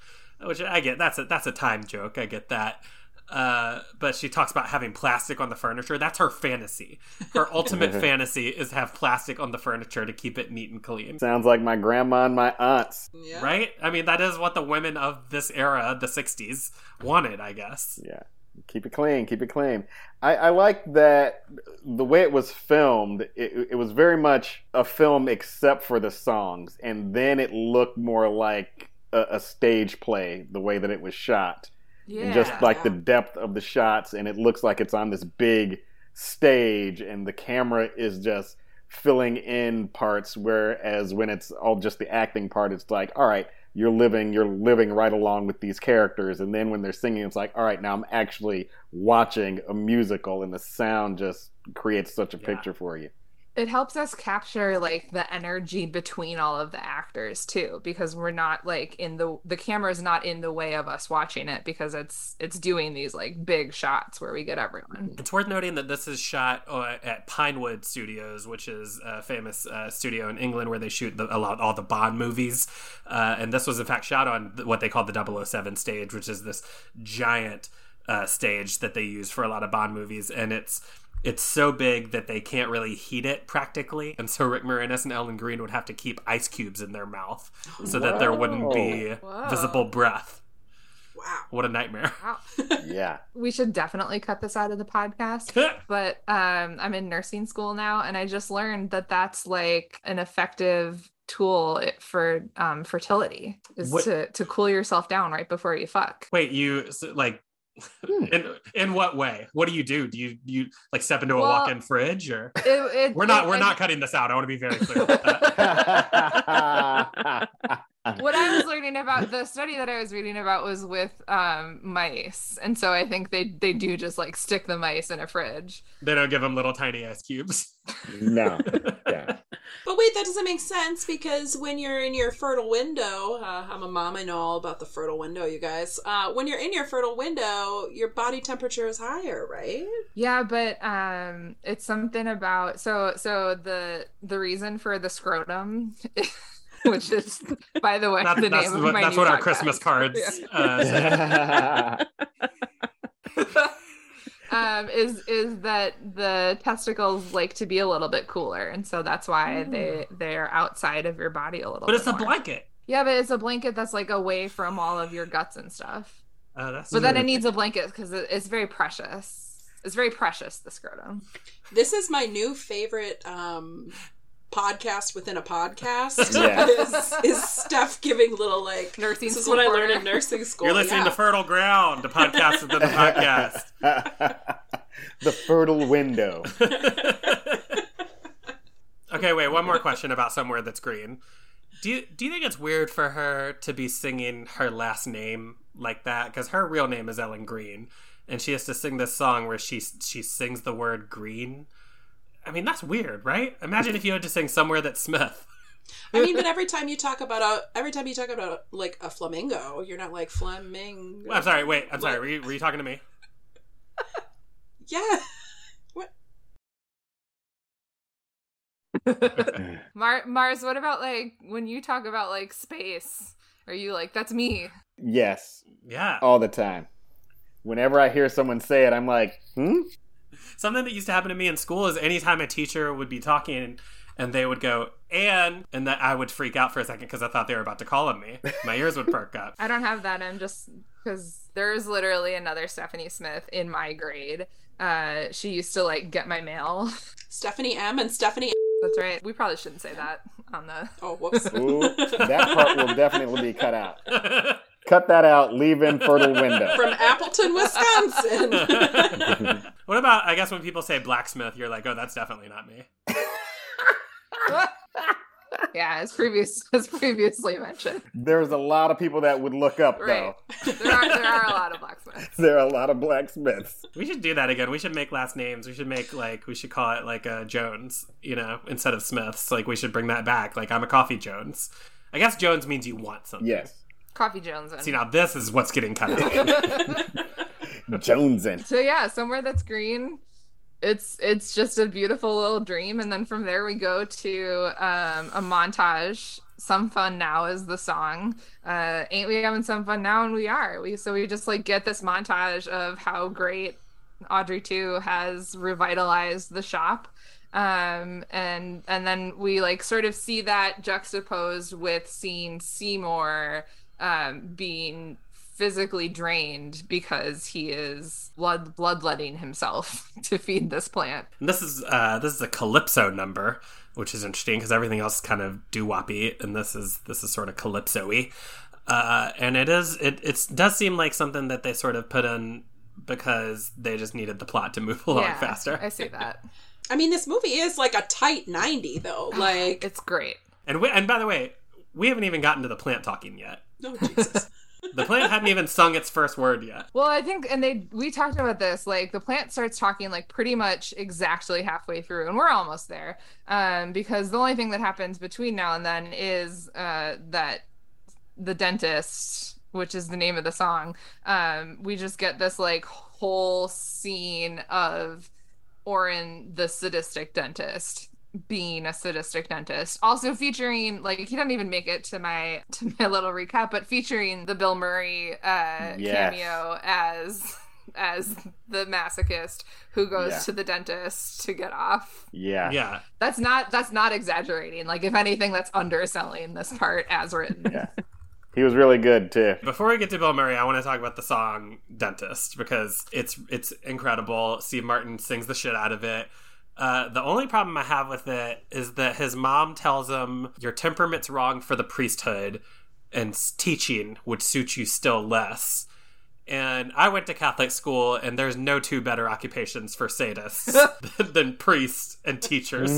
Which I get. That's a, that's a time joke. I get that. Uh, but she talks about having plastic on the furniture. That's her fantasy. *laughs* Her ultimate *laughs* fantasy is have plastic on the furniture to keep it neat and clean. Sounds like my grandma and my aunts. Yeah. Right? I mean, that is what the women of this era, the 60s, wanted, I guess. Yeah. Keep it clean, keep it clean. I, I like that the way it was filmed, it, it was very much a film except for the songs. And then it looked more like a, a stage play, the way that it was shot. Yeah And just like the depth of the shots, and it looks like it's on this big stage, and the camera is just filling in parts. Whereas when it's all just the acting part, it's like, all right, you're living, you're living right along with these characters, and then when they're singing, it's like, all right, now I'm actually watching a musical, and the sound just creates such a Yeah. picture for you. It helps us capture like the energy between all of the actors too because we're not like in the the camera's not in the way of us watching it because it's it's doing these like big shots where we get everyone It's worth noting that this is shot uh, at Pinewood Studios, which is a famous uh, studio in England where they shoot the, a lot all the Bond movies. Uh, and this was in fact shot on what they call the 007 stage, which is this giant uh, stage that they use for a lot of Bond movies, and it's it's so big that they can't really heat it practically, and so Rick Moranis and Ellen Greene would have to keep ice cubes in their mouth so that there wouldn't be Whoa. visible breath. Wow. What a nightmare! wow *laughs* Yeah. we should definitely cut this out of the podcast *laughs* but um i'm in nursing school now and i just learned that that's like an effective tool for um fertility is What- to to cool yourself down right before you fuck Wait, you so, like Hmm. in in what way? What do you do? Do you you like step into a walk-in fridge or It- it- we're not it- we're I- not cutting this out. I want to be very clear about that. *laughs* *laughs* what I was learning about the study that I was reading about was with um, mice, and so I think they they do just like stick the mice in a fridge. they don't give them little tiny ice cubes. no. Yeah. *laughs* But wait, that doesn't make sense because when you're in your fertile window, uh, I'm a mom, I know all about the fertile window, you guys. Uh, when you're in your fertile window, your body temperature is higher, right? Yeah, but um, it's something about so so the the reason for the scrotum *laughs* *laughs* which is, by the way, That- the that's name what, of my that's new what our. Christmas cards. Yeah. Uh, *laughs* um, is is that the testicles like to be a little bit cooler, and so that's why they they're outside of your body a little. Bit. But bit it's a more. blanket. Yeah, but it's a blanket that's like away from all of your guts and stuff. Uh, that's But then it needs a blanket because it, it's very precious. It's very precious. The scrotum. This is my new favorite um, podcast within a podcast. *laughs* Yeah. is, is Steph giving little like Nursing This is what I learned in nursing school. You're listening yeah. to Fertile Ground, the podcast within the podcast. *laughs* *laughs* the fertile window. okay, wait. One more question about somewhere that's green. Do you do you think it's weird for her to be singing her last name like that? Because her real name is Ellen Greene, and she has to sing this song where she she sings the word green. I mean, that's weird, right? Imagine if you had to sing somewhere that's Smith. I mean, but every time you talk about a, every time you talk about like a flamingo, you're not like flamingo. I'm sorry. Wait. I'm sorry. Were you, were you talking to me? *laughs* Yeah. What? *laughs* Mar- Mars, what about like when you talk about like space? Are you like that's me? Yes, Yeah. all the time. Whenever I hear someone say it, I'm like, hmm? Something that used to happen to me in school is anytime a teacher would be talking and they would go and and that I would freak out for a second because I thought they were about to call on me. My ears would perk up. *laughs* I don't have that. I'm just because there's literally another Stephanie Smith in my grade. Uh, she used to like get my mail. Stephanie M and Stephanie. That's right. We probably shouldn't say that on the. Oh, whoops. Ooh, that part will *laughs* definitely be cut out. *laughs* Cut that out. Leave in fertile window. From Appleton, Wisconsin. *laughs* what about I guess when people say blacksmith, you're like, oh, that's definitely not me. *laughs* yeah, as previous as previously mentioned. There's a lot of people that would look up, Right. though. There are there are a lot of blacksmiths. *laughs* There are a lot of blacksmiths. We should do that again. We should make last names. We should make like we should call it like uh, Jones, you know, instead of Smiths. Like we should bring that back. Like I'm a coffee Jones. I guess Jones means you want something. Yes. Coffee Jones. See now this is what's getting cut out. *laughs* Jonesin. So yeah, somewhere that's green. It's it's just a beautiful little dream, and then from there we go to um, a montage. Some fun now is the song. Uh, Ain't we having some fun now? And we are. We so we just like get this montage of how great Audrey two has revitalized the shop. Um, and and then we like sort of see that juxtaposed with seeing Seymour um, being physically drained because he is blood bloodletting himself *laughs* to feed this plant. And this is uh, this is a calypso number, which is interesting because everything else is kind of doo woppy, and this is this is sort of calypso-y. Uh, and it is it it does seem like something that they sort of put in because they just needed the plot to move *laughs* along yeah, faster. I see that. *laughs* I mean, this movie is like a tight 90, though. *sighs* Like, It's great. And we, and by the way, we haven't even gotten to the plant talking yet. *laughs* oh, Jesus. The plant hadn't even sung its first word yet. Well, I think, and they we talked about this. Like the plant starts talking like pretty much exactly halfway through, and we're almost there. Um, because the only thing that happens between now and then is uh that the dentist, which is the name of the song, um, we just get this like whole scene of Orin, the sadistic dentist, being a sadistic dentist. Also featuring like he didn't even make it to my to *laughs* my little recap, but featuring the Bill Murray uh Yes. cameo as as the masochist who goes Yeah. to the dentist to get off. Yeah. Yeah. That's not that's not exaggerating. Like if anything that's underselling this part as written. Yeah. He was really good too. Before we get to Bill Murray, I want to talk about the song "Dentist" because it's it's incredible. Steve Martin sings the shit out of it. Uh, the only problem I have with it is that his mom tells him your temperament's wrong for the priesthood, and teaching would suit you still less. And I went to Catholic school, and there's no two better occupations for sadists *laughs* than priests and teachers.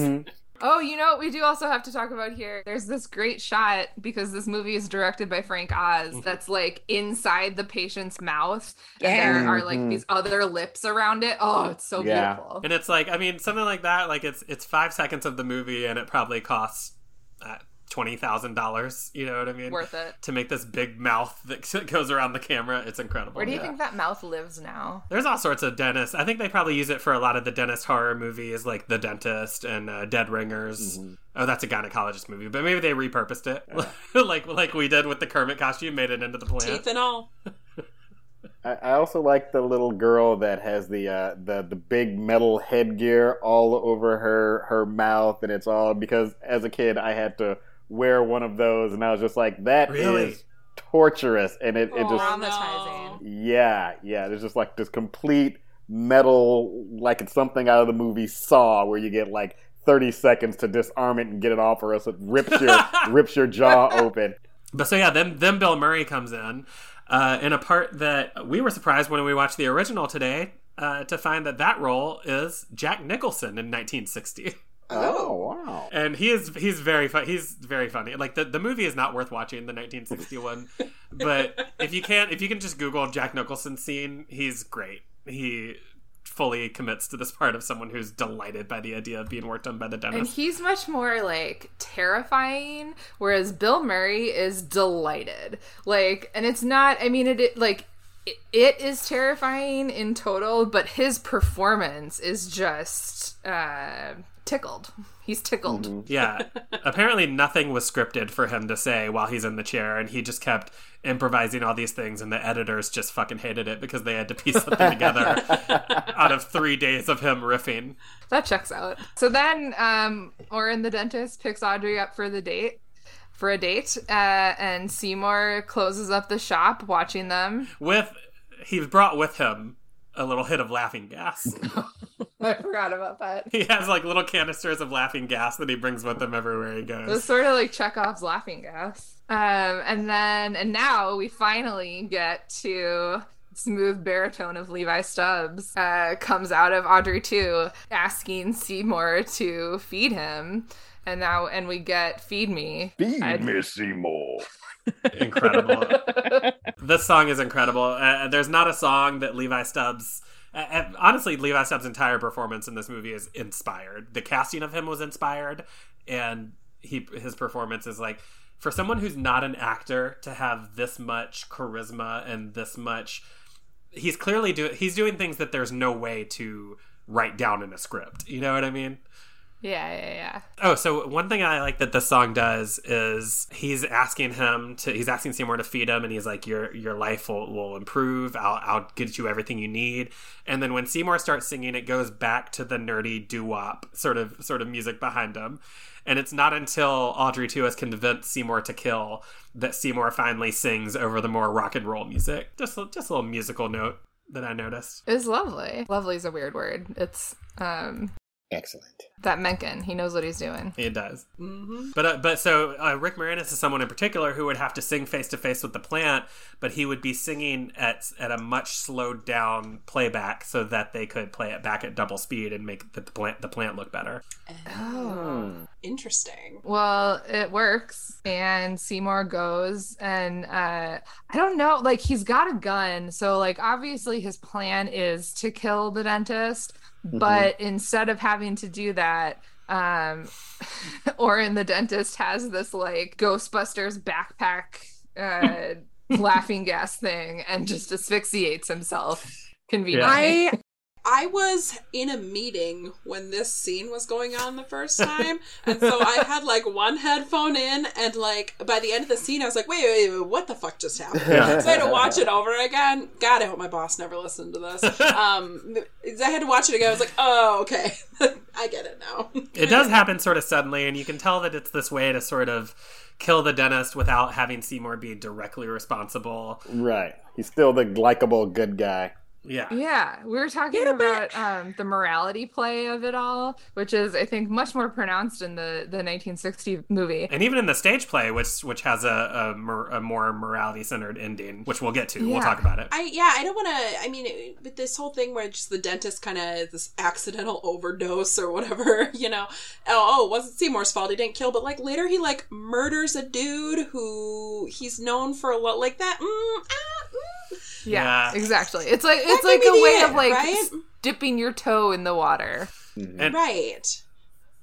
Oh, you know, what we do also have to talk about here. There's this great shot because this movie is directed by Frank Oz that's like inside the patient's mouth. And there are like these other lips around it. Oh, it's so Yeah. beautiful. And it's like, I mean, something like that. Like it's it's five seconds of the movie, and it probably costs uh, twenty thousand dollars. You know what I mean? Worth it. to make this big mouth *laughs* that goes around the camera. It's incredible. Where do you Yeah. think that mouth lives now? There's all sorts of dentists. I think they probably use it for a lot of the dentist horror movies, like The Dentist and uh, Dead Ringers. Mm-hmm. Oh, that's a gynecologist movie, but maybe they repurposed it, *laughs* like like we did with the Kermit costume, made it into the plant. Teeth and all. *laughs* I, I also like the little girl that has the uh, the the big metal headgear all over her her mouth, and it's all because as a kid I had to wear one of those, and I was just like, that is Really? torturous, and it, it just Traumatizing. yeah yeah, there's just like this complete metal, like it's something out of the movie Saw, where you get like. 30 seconds to disarm it and get it off or else it rips your *laughs* rips your jaw open But so yeah, then then Bill Murray comes in uh, in a part that we were surprised when we watched the original today uh, to find that that role is Jack Nicholson in 1960. Oh wow and he is he's very fun he's very funny like the, the movie is not worth watching the 1961 but if you can't, if you can just google jack nicholson scene he's great he fully commits to this part of someone who's delighted by the idea of being worked on by the dentist. And he's much more like terrifying, whereas Bill Murray is delighted. Like, and it's not. I mean, it, it like it, it is terrifying in total, but his performance is just uh, tickled. He's tickled. yeah apparently nothing was scripted for him to say while he's in the chair and he just kept improvising all these things and the editors just fucking hated it because they had to piece something together *laughs* out of three days of him riffing That checks out. So then, um, Orin the dentist picks Audrey up for the date. For a date, uh, and Seymour closes up the shop, watching them. with he's brought with him a little hit of laughing gas *laughs* *laughs* I forgot about that. he has like little canisters of laughing gas that he brings with him everywhere he goes. It's sort of like Chekhov's laughing gas. Um, and then, and now we finally get to smooth baritone of Levi Stubbs uh, comes out of Audrey 2 asking Seymour to feed him. And now, and we get Feed Me. Feed I'd- me, Seymour. Incredible. *laughs* This song is incredible. Uh, there's not a song that levi stubbs uh, uh, honestly levi stubbs entire performance in this movie is inspired. The casting of him was inspired and he his performance is like for someone who's not an actor to have this much charisma and this much he's clearly doing he's doing things that there's no way to write down in a script. You know what i mean Yeah, yeah, yeah. Oh, so one thing I like that this song does is he's asking him to he's asking Seymour to feed him and he's like your your life will, will improve. I'll I'll get you everything you need. And then when Seymour starts singing it goes back to the nerdy doo-wop sort of sort of music behind him. And it's not until Audrey 2 has convinced Seymour to kill that Seymour finally sings over the more rock and roll music. Just a- just a little musical note that I noticed. It was lovely. Lovely is a weird word. It's um excellent that Menken. He knows what he's doing. It does. Mm-hmm. But uh, but so uh, Rick Moranis is someone in particular who would have to sing face to face with the plant, but he would be singing at at a much slowed down playback so that they could play it back at double speed and make the, the plant the plant look better. Oh. Interesting. Well, it works, and Seymour goes, and uh, I don't know, like he's got a gun, so like obviously his plan is to kill the dentist, but instead of having to do that, um, *laughs* Orin the dentist has this like Ghostbusters backpack, uh, *laughs* laughing gas thing, and just asphyxiates himself conveniently. I I was in a meeting when this scene was going on the first *laughs* time, and so I had like one headphone in, and like by the end of the scene, I was like, wait, wait, wait what the fuck just happened? *laughs* So I had to watch it over again. God, I hope my boss never listened to this. *laughs* Um, I had to watch it again. I was like, oh, okay, I get it now. It does happen sort of suddenly, and you can tell that it's this way to sort of kill the dentist without having Seymour be directly responsible. right he's still the likable good guy Yeah. Yeah, we were talking about um, the morality play of it all, which is, I think, much more pronounced in the, the 1960 movie. And even in the stage play, which which has a, a, mor- a more morality centered ending, which we'll get to, we'll talk about it. I yeah, I don't want to. I mean, it- with this whole thing where just the dentist kind of this accidental overdose or whatever, *laughs* you know. Oh, oh, it wasn't Seymour's fault. He didn't kill, but like later he like murders a dude who he's known for a lot like that. Mm, ah. *laughs* Yeah, Yeah. exactly. It's like it's could like a way it, of like right? dipping your toe in the water. And Right.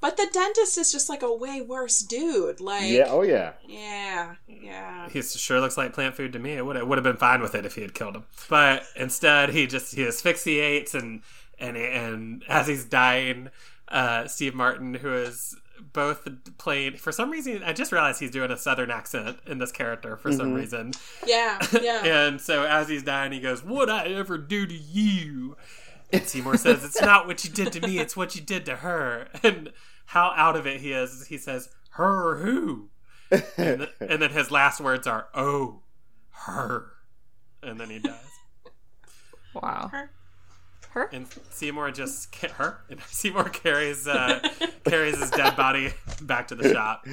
But the dentist is just like a way worse dude. Like, yeah. Oh yeah. yeah, yeah. He sure looks like plant food to me. It would would have been fine with it if he had killed him, but instead he just he asphyxiates and and and as he's dying, uh, Steve Martin, who is both played for some reason, I just realized he's doing a southern accent in this character for some mm-hmm. reason. Yeah, yeah. *laughs* And so as he's dying, he goes, "What I ever do to you?" And Seymour says, "It's *laughs* not what you did to me; it's what you did to her." And how out of it he is! He says, "Her who?" And, th- and then his last words are, "Oh, her," and then he dies. Wow. Her. Her? And Seymour just her. And *laughs* Seymour carries uh, carries his dead body *laughs* back to the shop.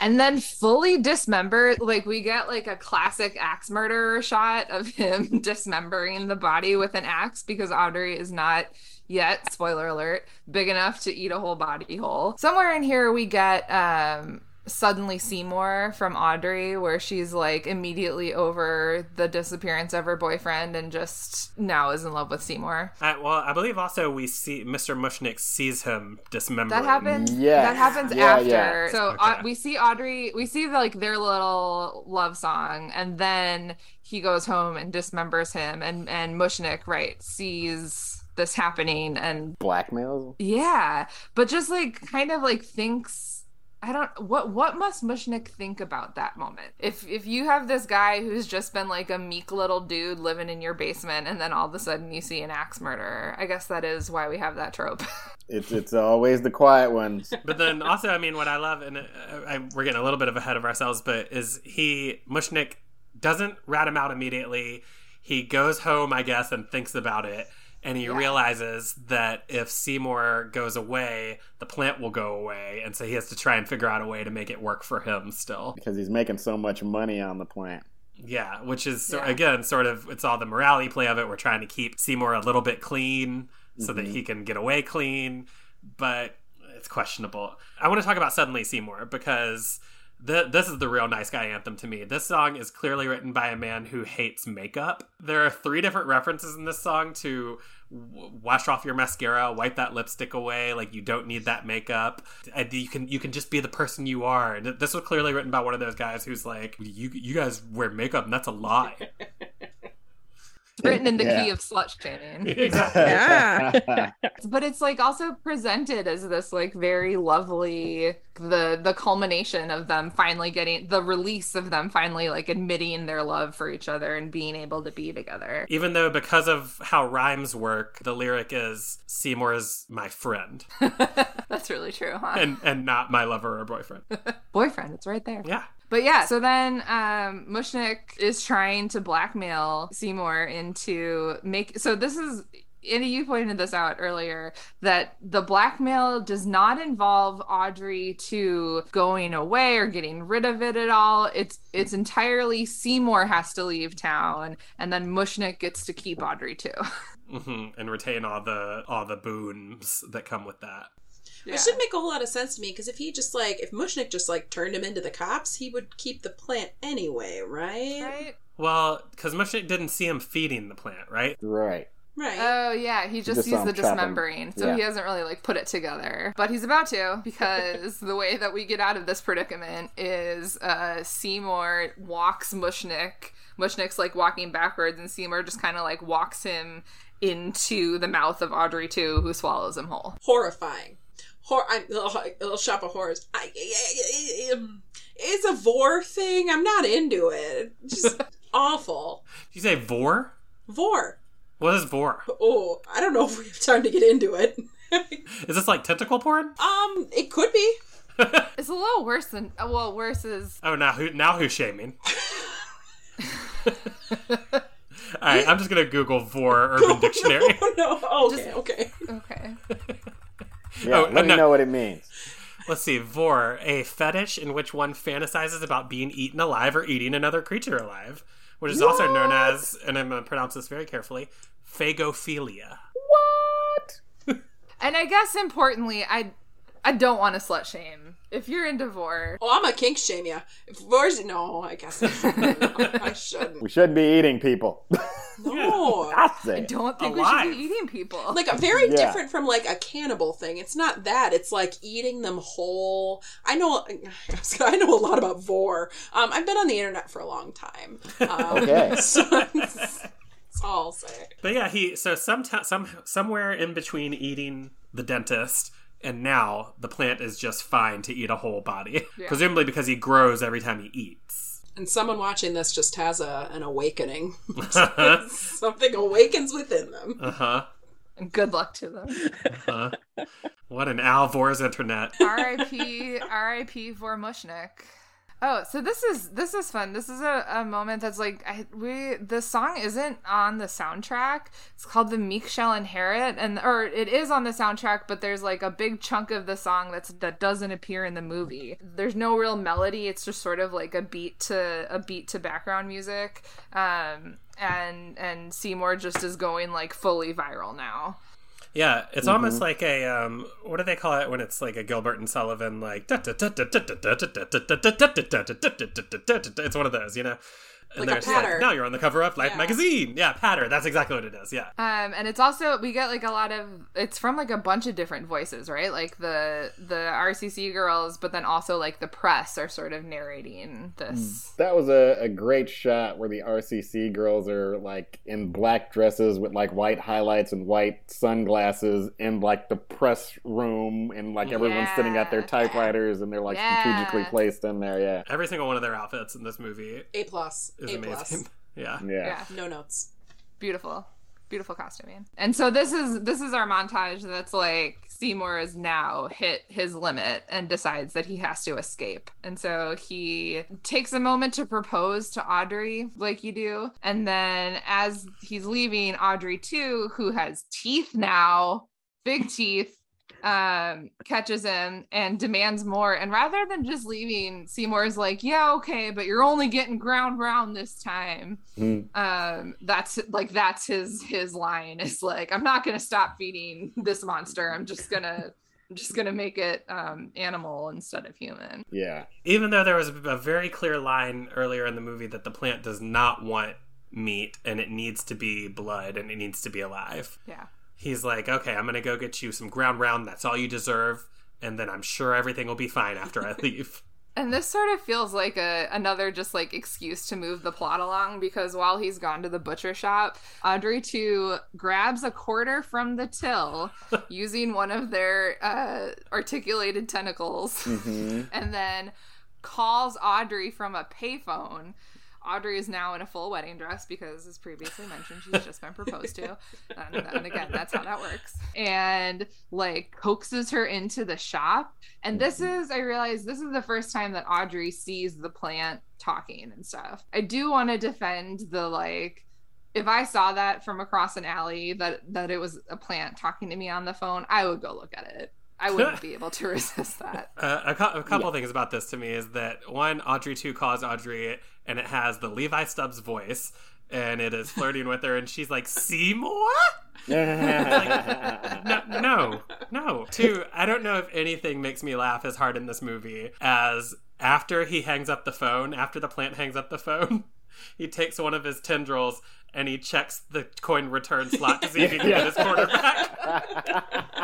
And then fully dismembered, like we get like a classic axe murderer shot of him *laughs* dismembering the body with an axe because Audrey is not yet, spoiler alert, big enough to eat a whole body whole. Somewhere in here we get um suddenly Seymour from Audrey where she's like immediately over the disappearance of her boyfriend and just now is in love with Seymour. Uh, well, I believe also we see Mr. Mushnik sees him dismembering. That happens. Yes. That happens Yeah, after. yeah. So Okay. uh, we see Audrey. We see like their little love song, and then he goes home and dismembers him, and and Mushnik right sees this happening, and Blackmail. yeah, but just like kind of like thinks. I don't what what must Mushnik think about that moment? If if you have this guy who's just been like a meek little dude living in your basement and then all of a sudden you see an axe murderer. I guess that is why we have that trope. *laughs* It's it's always the quiet ones. But then also, I mean, what I love, and uh, I, we're getting a little bit of ahead of ourselves, but is he Mushnik doesn't rat him out immediately. He goes home, I guess, and thinks about it, and he realizes that if Seymour goes away, the plant will go away, and so he has to try and figure out a way to make it work for him still. because he's making so much money on the plant. Yeah, which is Yeah. again sort of it's all the morality play of it. We're trying to keep Seymour a little bit clean so that mm-hmm. he can get away clean, but it's questionable. I want to talk about suddenly Seymour because th- this is the real nice guy anthem to me. This song is clearly written by a man who hates makeup. There are three different references in this song to w- wash off your mascara, wipe that lipstick away, like you don't need that makeup. You can you can just be the person you are. And this was clearly written by one of those guys who's like, you you guys wear makeup and that's a lie. *laughs* *laughs* Written in the Yeah. key of slut shaming. exactly. *laughs* Yeah. *laughs* but it's like also presented as this like very lovely the the culmination of them finally getting the release of them finally like admitting their love for each other and being able to be together Even though because of how rhymes work, the lyric is Seymour is my friend that's really true huh and and not my lover or boyfriend. boyfriend it's right there Yeah. But yeah, so then um, Mushnik is trying to blackmail Seymour into make. So this is. Andy, you pointed this out earlier that the blackmail does not involve Audrey 2 going away or getting rid of it at all. It's it's entirely Seymour has to leave town, and then Mushnik gets to keep Audrey 2. hmm And retain all the all the boons that come with that. Which didn't make a whole lot of sense to me because if he just like if Mushnik just like turned him into the cops, he would keep the plant anyway, right? Right? Well, because Mushnik didn't see him feeding the plant, right? right. Right. Oh yeah, he just, just sees the him dismembering, so Yeah. he hasn't really like put it together. But he's about to because *laughs* the way that we get out of this predicament is uh, Seymour walks Mushnik. Mushnik's like walking backwards, and Seymour just kind of like walks him into the mouth of Audrey 2, who swallows him whole. Horrifying. Hor- I'm little, little shop of horrors. I, um, it's a vore thing. I'm not into it. Just *laughs* awful. Did you say vore? Vore. What is vore? Oh, I don't know if we have time to get into it. *laughs* Is this like tentacle porn? um, it could be. *laughs* It's a little worse than uh, well, worse is Oh, now who now who's shaming? All right, I'm just gonna Google vore Urban Dictionary. Oh no. Okay. okay. okay. Yeah, Oh, let me no. know what it means. Let's see, vore, a fetish in which one fantasizes about being eaten alive or eating another creature alive, which is also known as, and I'm gonna pronounce this very carefully, phagophilia. What? and I guess importantly, I I don't want to slut shame. If you're in vore, Oh, I'm a kink shame you. If vore's no, I guess I shouldn't. *laughs* I shouldn't. We should be eating people. No. *laughs* I don't think we should be eating people. like very Yeah. different from like a cannibal thing. It's not that. It's like eating them whole. I know. *laughs* I know a lot about vore. Um, I've been on the internet for a long time. Um, Okay. so that's, that's all I'll say. But yeah, he so some some somewhere in between eating the dentist and now the plant is just fine to eat a whole body, *laughs* Yeah. presumably because he grows every time he eats. And someone watching this just has a an awakening. *laughs* *laughs* Something awakens within them. Uh huh. And good luck to them. Uh, what an Alvor's internet. R.I.P. R.I.P. for Mushnik. Oh, so this is this is fun. This is a, a moment that's like I we the song isn't on the soundtrack. It's called the Meek Shall Inherit, and or it is on the soundtrack, but there's like a big chunk of the song that's that doesn't appear in the movie. There's no real melody. It's just sort of like a beat to a beat to background music. Um, and and Seymour just is going like fully viral now. Yeah, it's almost like a um, what do they call it when it's like a Gilbert and Sullivan like it's one of those, you know. And Like a they're now you're on the cover of Life Yeah. magazine. Yeah, patter. That's exactly what it is. Yeah. Um, and it's also we get like a lot of it's from like a bunch of different voices, right? Like the the RCC girls, but then also like the press are sort of narrating this. That was a, a great shot where the RCC girls are like in black dresses with like white highlights and white sunglasses in like the press room, and like everyone's sitting at their typewriters and they're like Yeah. strategically placed in there. Yeah, Every single one of their outfits in this movie A plus. Is A amazing. plus. *laughs* Yeah. yeah. Yeah, No notes. beautiful, beautiful costuming. And so this is this is our montage that's like Seymour is now hit his limit and decides that he has to escape. And so he takes a moment to propose to Audrey, like you do. And then as he's leaving, Audrey 2, who has teeth now, big teeth, um catches him and demands more and rather than just leaving seymour's like yeah okay but you're only getting ground round this time Mm. um that's like that's his his line is like i'm not gonna stop feeding this monster i'm just gonna i'm just gonna make it um animal instead of human yeah. Even though there was a very clear line earlier in the movie that the plant does not want meat and it needs to be blood and it needs to be alive. yeah He's like, okay, I'm gonna go get you some ground round. That's all you deserve, and then I'm sure everything will be fine after I *laughs* leave. And this sort of feels like a another just like excuse to move the plot along because while he's gone to the butcher shop, Audrey 2 grabs a quarter from the till *laughs* using one of their uh, articulated tentacles, hmm *laughs* and then calls Audrey from a payphone. Audrey is now in a full wedding dress because, as previously mentioned, she's just been proposed to. And, and again, that's how that works. And like coaxes her into the shop. And this is, I realize, this is the first time that Audrey sees the plant talking and stuff. I do want to defend the like, if I saw that from across an alley that that it was a plant talking to me on the phone, I would go look at it. I wouldn't be able to *laughs* resist that. *laughs* Uh, a, cou- a couple things about this to me is that one, Audrey 2 calls Audrey, and it has the Levi Stubbs voice, and it is flirting with her, and she's like, Seymour? No, no, no. Two, I don't know if anything makes me laugh as hard in this movie as after he hangs up the phone, after the plant hangs up the phone, *laughs* he takes one of his tendrils and he checks the coin return slot to see if he can get his quarterback.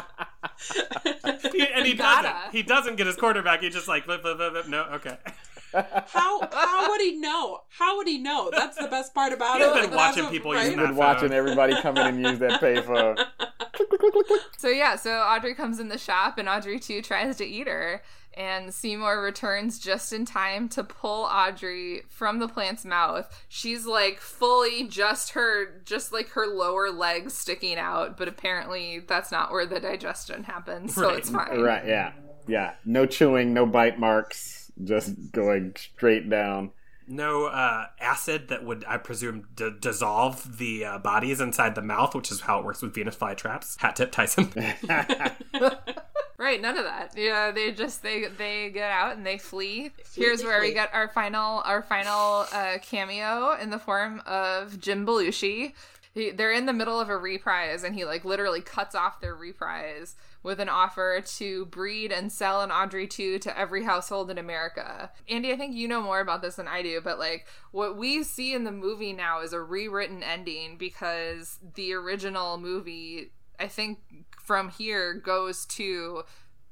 *laughs* He- and he Gotta. doesn't. He doesn't get his quarterback. He just like, flip, flip, flip, flip. no, okay. How how would he know? How would he know? That's the best part about He's it. been Like, watching that's people right? using Been watching phone. everybody come in and use that payphone. *laughs* So yeah, so Audrey comes in the shop and Audrey 2 tries to eat her. And Seymour returns just in time to pull Audrey from the plant's mouth. She's like fully just her, just like her lower legs sticking out, but apparently that's not where the digestion happens, so Right. it's fine. Right, yeah. Yeah. No chewing, no bite marks, just going straight down. No uh, acid that would, I presume, d- dissolve the uh, bodies inside the mouth, which is how it works with Venus flytraps. Hat tip Tyson. *laughs* *laughs* Right, none of that. Yeah, they just they they get out and they flee. Here's where we flee. get our final our final uh, cameo in the form of Jim Belushi. He, they're in the middle of a reprise and he like literally cuts off their reprise with an offer to breed and sell an Audrey 2 to every household in America. Andy, I think you know more about this than I do, but like what we see in the movie now is a rewritten ending because the original movie, I think from here goes to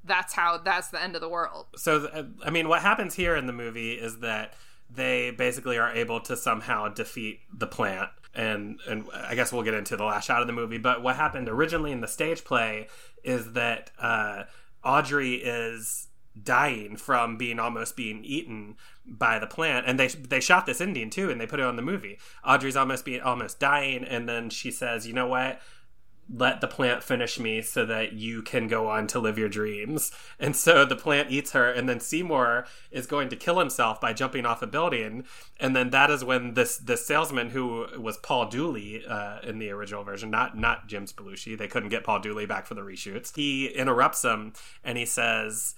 that's how that's the end of the world. So, I mean, what happens here in the movie is that they basically are able to somehow defeat the plant. And, and I guess we'll get into the last shot of the movie. But what happened originally in the stage play is that uh, Audrey is dying from being almost being eaten by the plant and they they shot this ending too and they put it on the movie audrey's almost being almost dying and then she says you know what let the plant finish me so that you can go on to live your dreams. And so the plant eats her, and then Seymour is going to kill himself by jumping off a building. And then that is when this this salesman, who was Paul Dooley uh, in the original version, not not Jim Belushi, they couldn't get Paul Dooley back for the reshoots. He interrupts him and he says.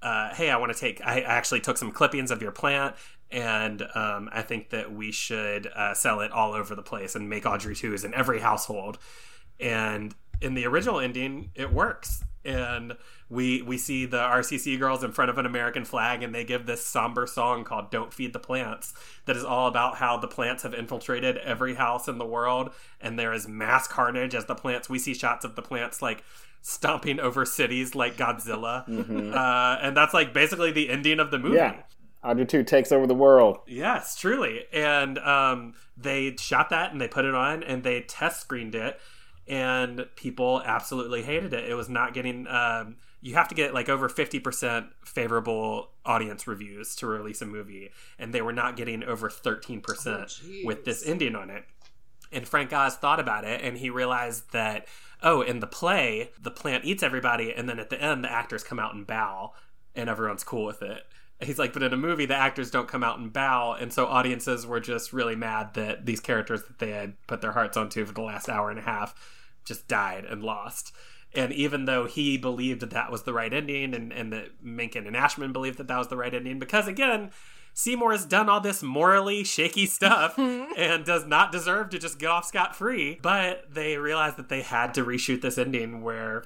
Uh, hey, I want to take. I actually took some clippings of your plant, and um, I think that we should uh, sell it all over the place and make Audrey twos in every household and in the original ending it works and we we see the RCC girls in front of an American flag and they give this somber song called Don't Feed the Plants that is all about how the plants have infiltrated every house in the world and there is mass carnage as the plants we see shots of the plants like stomping over cities like Godzilla mm-hmm. uh, and that's like basically the ending of the movie yeah. Audrey 2 takes over the world. Yes, truly. And um, they shot that and they put it on and they test screened it and people absolutely hated it. It was not getting. Um, you have to get like over 50% favorable audience reviews to release a movie, and they were not getting over 13% oh, with this ending on it. And Frank Oz thought about it, and he realized that oh, in the play, the plant eats everybody, and then at the end, the actors come out and bow, and everyone's cool with it. He's like, but in a movie, the actors don't come out and bow, and so audiences were just really mad that these characters that they had put their hearts onto for the last hour and a half just died and lost. And even though he believed that that was the right ending, and, and that Menken and Ashman believed that that was the right ending, because again, Seymour has done all this morally shaky stuff *laughs* and does not deserve to just get off scot free. But they realized that they had to reshoot this ending where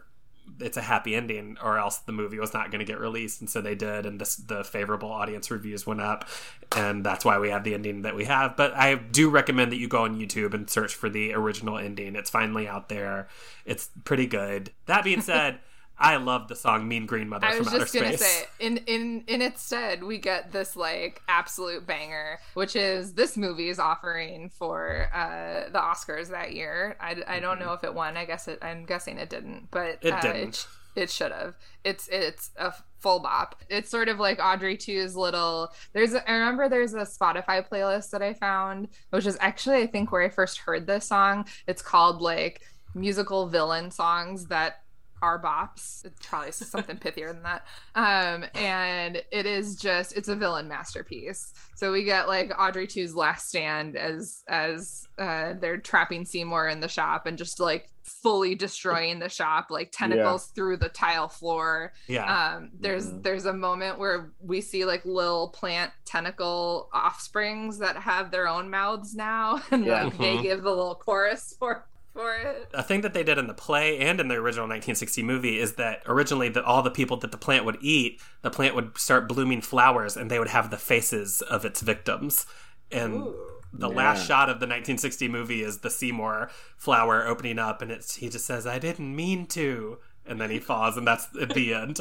it's a happy ending or else the movie was not going to get released and so they did and this, the favorable audience reviews went up and that's why we have the ending that we have. But i do recommend that you go on youtube and search for the original ending. It's finally out there. It's pretty good. That being *laughs* said I love the song "Mean Green Mother" I was from just gonna say, in in in its stead, we get this like absolute banger, which is this movie is offering for uh, the Oscars that year. I, I don't mm-hmm. know if it won. I guess it. I'm guessing it didn't, but it uh, didn't. It, it should have. It's it's a full bop. It's sort of like Audrey 2's little. There's a, I remember there's a Spotify playlist that I found, which is actually I think where I first heard this song. It's called like musical villain songs that are bops. It's probably something pithier than that. Um, and it is just it's a villain masterpiece. So we get like Audrey 2's last stand as as uh, they're trapping Seymour in the shop and just like fully destroying the shop, like tentacles yeah. through the tile floor. Yeah. Um, there's mm-hmm. there's a moment where we see like little plant tentacle offsprings that have their own mouths now, *laughs* and yeah. like, mm-hmm. they give the little chorus for for it. A thing that they did in the play and in the original 1960 movie is that originally that all the people that the plant would eat, the plant would start blooming flowers and they would have the faces of its victims. And Ooh, the yeah. last shot of the 1960 movie is the Seymour flower opening up and it's he just says, I didn't mean to. And then he *laughs* falls and that's at the end.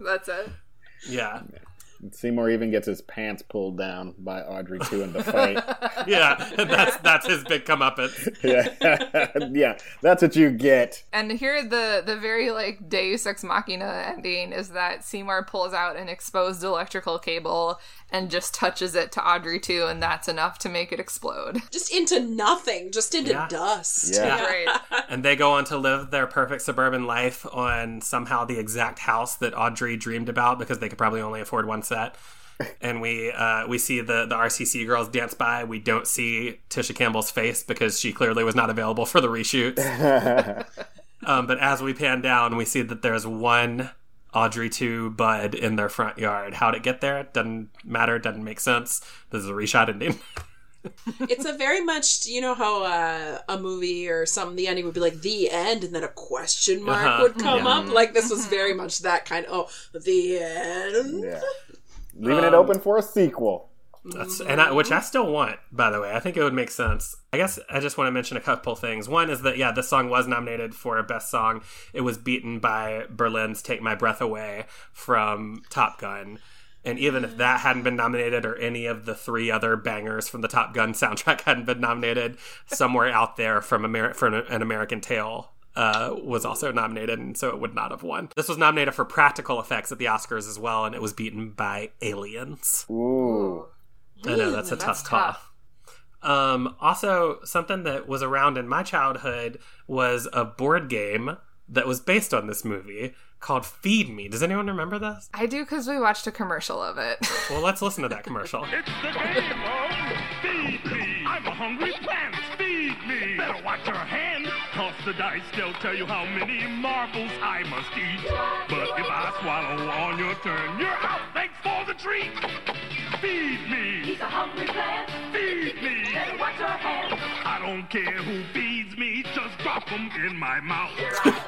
that's it. Yeah. Seymour even gets his pants pulled down by Audrey 2 in the fight. *laughs* yeah, that's that's his big comeuppance. *laughs* yeah, *laughs* yeah, that's what you get. And here, the the very like Deus Ex Machina ending is that Seymour pulls out an exposed electrical cable and just touches it to Audrey 2, and that's enough to make it explode. *laughs* Just into nothing, just into yeah. dust. Yeah. yeah. Right. *laughs* and they go on to live their perfect suburban life on somehow the exact house that Audrey dreamed about because they could probably only afford one set. *laughs* and we uh, we see the the RCC girls dance by. We don't see Tisha Campbell's face because she clearly was not available for the reshoots. um, but as we pan down, we see that there's one Audrey 2 Bud in their front yard. How'd it get there? Doesn't matter. Doesn't make sense. This is a reshot ending. *laughs* it's a very much you know how uh, a movie or some the ending would be like the end and then a question mark Uh-huh. would come Yeah. up like this was very much that kind of oh the end Yeah. Leaving it Um, open for a sequel. That's, and I, which I still want, by the way. I think it would make sense. I guess I just want to mention a couple things. One is that yeah, this song was nominated for best song. It was beaten by Berlin's "Take My Breath Away" from Top Gun. And even if that hadn't been nominated, or any of the three other bangers from the Top Gun *laughs* soundtrack hadn't been nominated, somewhere out there from Amer- from an American Tail uh, was also nominated, and so it would not have won. This was nominated for practical effects at the Oscars as well, and it was beaten by Aliens. Ooh. I know that's a That's tough call. Um, also, something that was around in my childhood was a board game that was based on this movie called Feed Me. Does anyone remember this? I do because we watched a commercial of it. *laughs* Well, let's listen to that commercial. It's the game of feed me. I'm a hungry plant. Feed me. Better watch your hand. Toss the dice. They'll tell you how many marbles I must eat. But if I swallow on your turn, you're out. Thanks for the treat. Feed me. He's a hungry plant. Feed me. Better watch your hands. I don't care who feeds me. Just drop them in my mouth.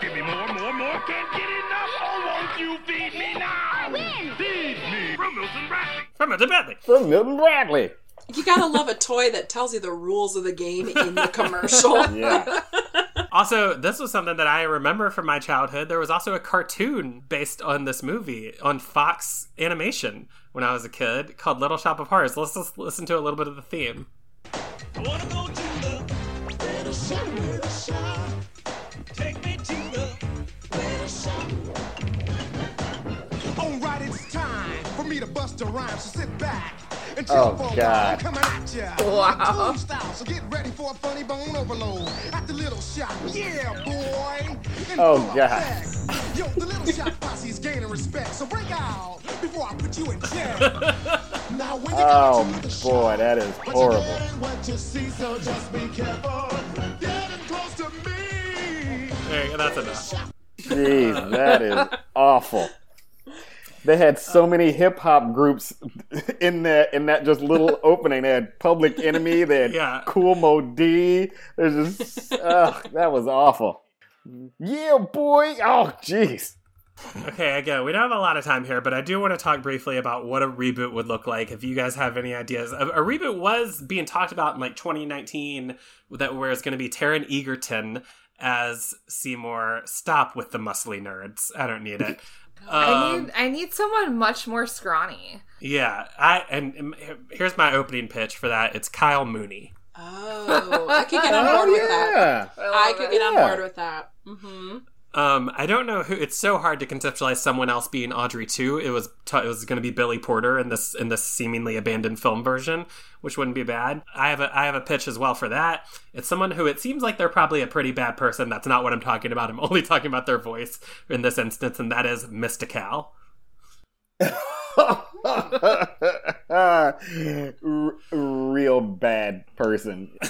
Give me more, more, more. Can't get enough. Oh, won't you feed me now? I win. Feed me. From Milton Bradley. From Milton Bradley. From Milton Bradley. you gotta love a toy that tells you the rules of the game in the *laughs* commercial Yeah. *laughs* Also, this was something that I remember from my childhood. There was also a cartoon based on this movie on Fox Animation when I was a kid called Little Shop of Horrors. Let's just listen to a little bit of the theme. I wanna go to the little shop, little shop. Take me to the little shop. Alright, it's time for me to bust a rhyme, so sit back and Oh, chill for. God. I'm coming at ya. Wow. Cartoon style, so get ready for a funny bone overload at the little shop. Yeah, boy. In Oh, full God. Effect. Yo, the little shop posse's gaining respect, so break out before I put you in check. *laughs* now, when you Oh, come to the boy, shop, that is horrible. get What you see, so just be careful. Getting close to me. There, that's enough. Jeez, that is *laughs* awful. They had so many hip hop groups in that in that just little *laughs* opening. They had Public Enemy. They had Yeah. Kool Moe Dee. There's just ugh, that was awful. Yeah, boy. Oh, jeez. Okay, again, we don't have a lot of time here, but I do want to talk briefly about what a reboot would look like. If you guys have any ideas, a, a reboot was being talked about in like 2019, that where it's going to be Taron Egerton as Seymour. Stop with the muscly nerds. I don't need it. *laughs* I Um, need I need someone much more scrawny. yeah, I and, and here's my opening pitch for that. It's Kyle Mooney. Oh i could get on board Oh with that yeah. i could get on Yeah. board with that hmm Um, I don't know who. It's so hard to conceptualize someone else being Audrey 2. It was t- it was going to be Billy Porter in this in this seemingly abandoned film version, which wouldn't be bad. I have a I have a pitch as well for that. It's someone who it seems like they're probably a pretty bad person. That's not what I'm talking about. I'm *laughs* only talking about their voice in this instance, and that is Mystikal. *laughs* R- *laughs* real bad person. *laughs*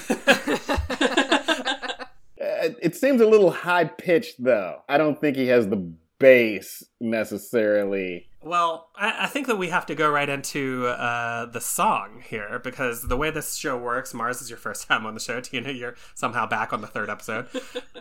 It seems a little high pitched, though. I don't think he has the bass necessarily. Well, I, I think that we have to go right into uh, the song here because the way this show works, Marz is your first *laughs* time on the show. Tina, you're somehow back on the third episode.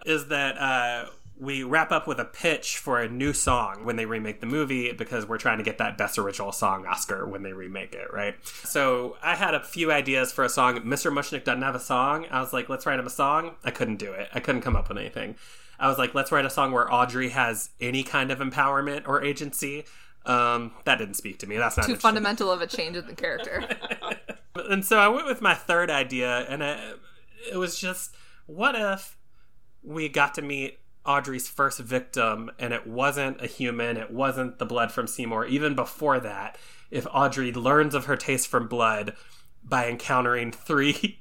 is that uh, we wrap up with a pitch for a new song when they remake the movie because we're trying to get that best original song Oscar when they remake it, right? So I had a few ideas for a song. Mr. Mushnik doesn't have a song. I was like, let's write him a song. I couldn't do it. I couldn't come up with anything. I was like, let's write a song where Audrey has any kind of empowerment or agency. Um, that didn't speak to me. That's not Too fundamental of a change in the character. *laughs* And so I went with my third idea, and it, it was just, what if we got to meet Audrey's first victim, and it wasn't a human, it wasn't the blood from Seymour. Even before that, if Audrey learns of her taste for blood by encountering three.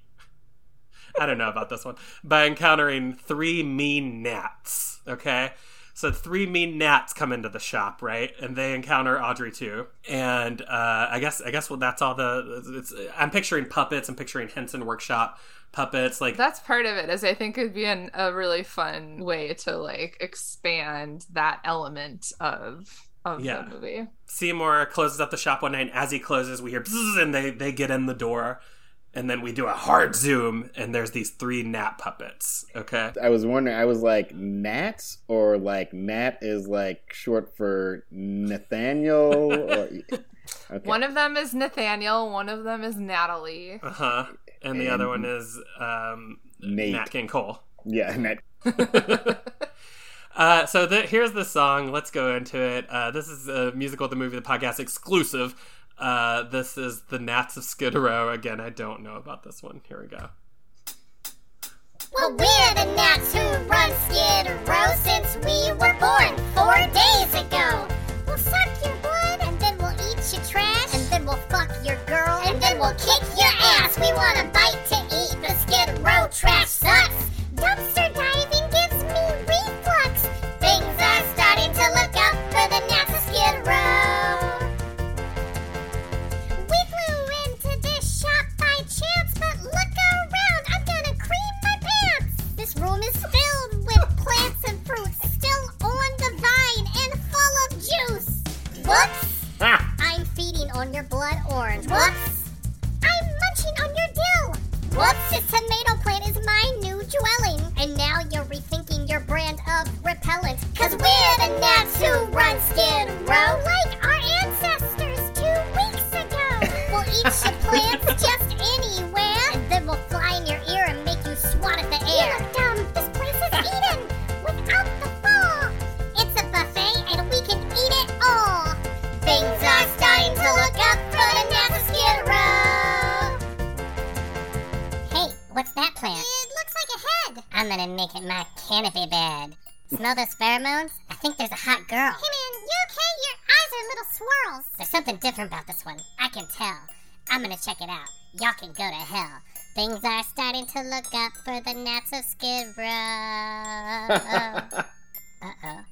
*laughs* I don't know about this one. By encountering three mean gnats, okay? So three mean gnats come into the shop, right? And they encounter Audrey 2. And uh, I guess I guess well, that's all the. It's, I'm picturing puppets. I'm picturing Henson Workshop puppets. Like That's part of it. Is I think it'd be an, a really fun way to like expand that element of of Yeah. the movie. Seymour closes up the shop one night, and as he closes, we hear bzzz, and they they get in the door, and then we do a hard zoom, and there's these three Nat puppets. Okay. I was wondering. I was like Nats, or like Nat is like short for Nathaniel. Or, *laughs* okay. One of them is Nathaniel. One of them is Natalie. Uh huh. And the other one is um, Nate. Nat King Cole. yeah, *laughs* Nat. Uh, so the, here's the song. Let's go into it. Uh, this is a musical, the movie, the podcast exclusive. Uh, this is the Nats of Skid Row. Again, I don't know about this one. Here we go. Well, we're the Nats who run Skid Row since we were born four days ago. We'll fuck your girl, and then we'll kick your ass. We want a bite to eat. The Skid Row trash sucks. Dumpster diving check it out. Y'all can go to hell. Things are starting to look up for the Nats of Skid Row. Uh-oh.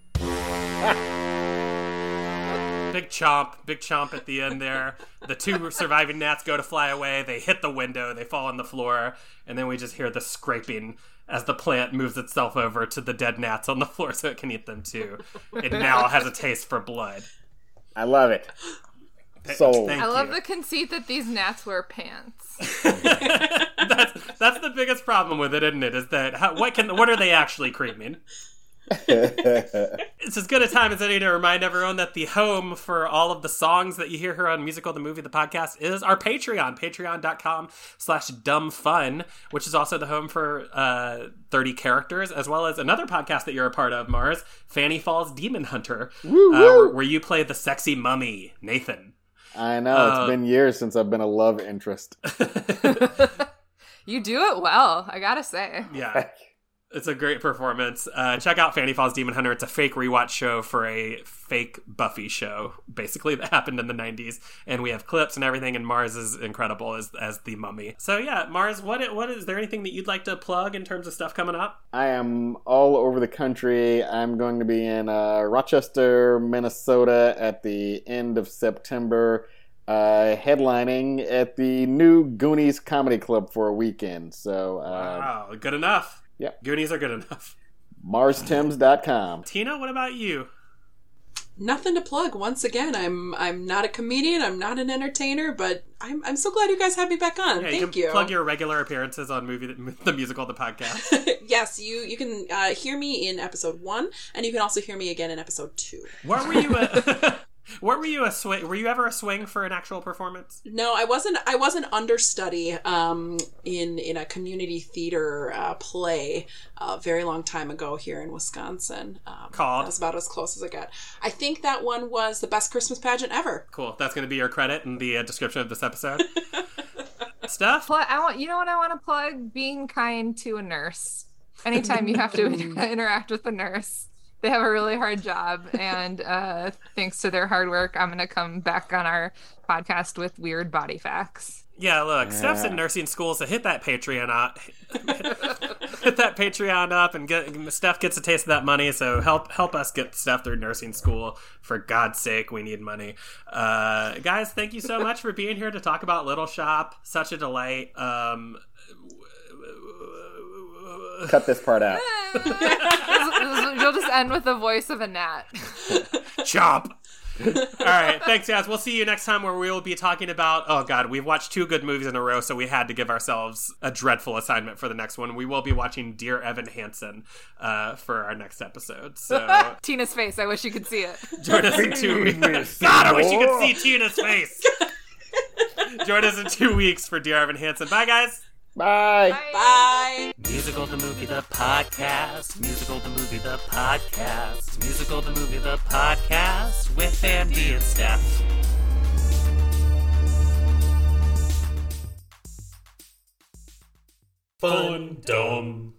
Big chomp, big chomp at the end there. The two surviving gnats go to fly away. They hit the window. They fall on the floor, and then we just hear the scraping as the plant moves itself over to the dead gnats on the floor so it can eat them too. It now has a taste for blood. I love it. Sold. Thank I love you. the conceit that these gnats wear pants. *laughs* that's that's the biggest problem with it, isn't it? Is that how, what can what are they actually creaming? *laughs* It's as good a time as any to remind everyone that the home for all of the songs that you hear here on Musical the Movie the podcast is our Patreon, patreon.com slash dumb fun, which is also the home for uh, 30 characters, as well as another podcast that you're a part of, Marz, Fanny Falls Demon Hunter, uh, where, where you play the sexy mummy, Nathan. I know it's Uh, been years since I've been a love interest. *laughs* *laughs* You do it well, I gotta say. Yeah. It's a great performance. Uh, check out Fanny Falls Demon Hunter. It's a fake rewatch show for a fake Buffy show, basically *laughs* that happened in the '90s, and we have clips and everything. And Marz is incredible as as the mummy. So yeah, Marz, what what is there anything that you'd like to plug in terms of stuff coming up? I am all over the country. I'm going to be in uh, Rochester, Minnesota at the end of September, uh, headlining at the new Goonies Comedy Club for a weekend. So, uh, Wow, good enough. Yep. Goonies are good enough. MarzTimms.com. Tina, what about you? Nothing to plug. Once again, I'm I'm not a comedian. I'm not an entertainer, but I'm I'm so glad you guys had me back on. Yeah, Thank you can you. plug your regular appearances on movie *laughs* the musical the podcast. *laughs* yes, you you can uh, hear me in episode one, and you can also hear me again in episode two. What were you? A, what were you a swing? Were you ever a swing for an actual performance? No, I wasn't. I was an understudy um, in in a community theater uh, play a very long time ago here in Wisconsin. Um, Called? That was about as close as I got. I think that one was the best Christmas pageant ever. Cool. That's going to be your credit in the uh, description of this episode. *laughs* Stuff. Pl- I want you know what I want to plug? Being kind to a nurse. Anytime you have to *laughs* *laughs* interact with a nurse, they have a really hard job, and uh, thanks to their hard work, I'm gonna come back on our podcast with weird body facts. Yeah, look, Steph's in nursing school, so hit that Patreon up. *laughs* hit that Patreon up, and get Steph gets a taste of that money. So help help us get Steph through nursing school. For God's sake, we need money, uh, guys. Thank you so much for being here to talk about Little Shop. Such a delight. Um, Cut this part out. *laughs* You'll just end with the voice of a gnat. chop. All right, thanks, guys. We'll see you next time where we will be talking about. Oh God, we've watched two good movies in a row, so we had to give ourselves a dreadful assignment for the next one. We will be watching Dear Evan Hansen uh, for our next episode. So *laughs* Tina's face. I wish you could see it. join us in two weeks. God, I wish you could see Tina's face. join us in two weeks for Dear Evan Hansen. Bye, guys. Bye. Bye. Musical the movie the podcast. Musical the movie the podcast. Musical the movie the podcast with Andy and Steph. Fun dumb.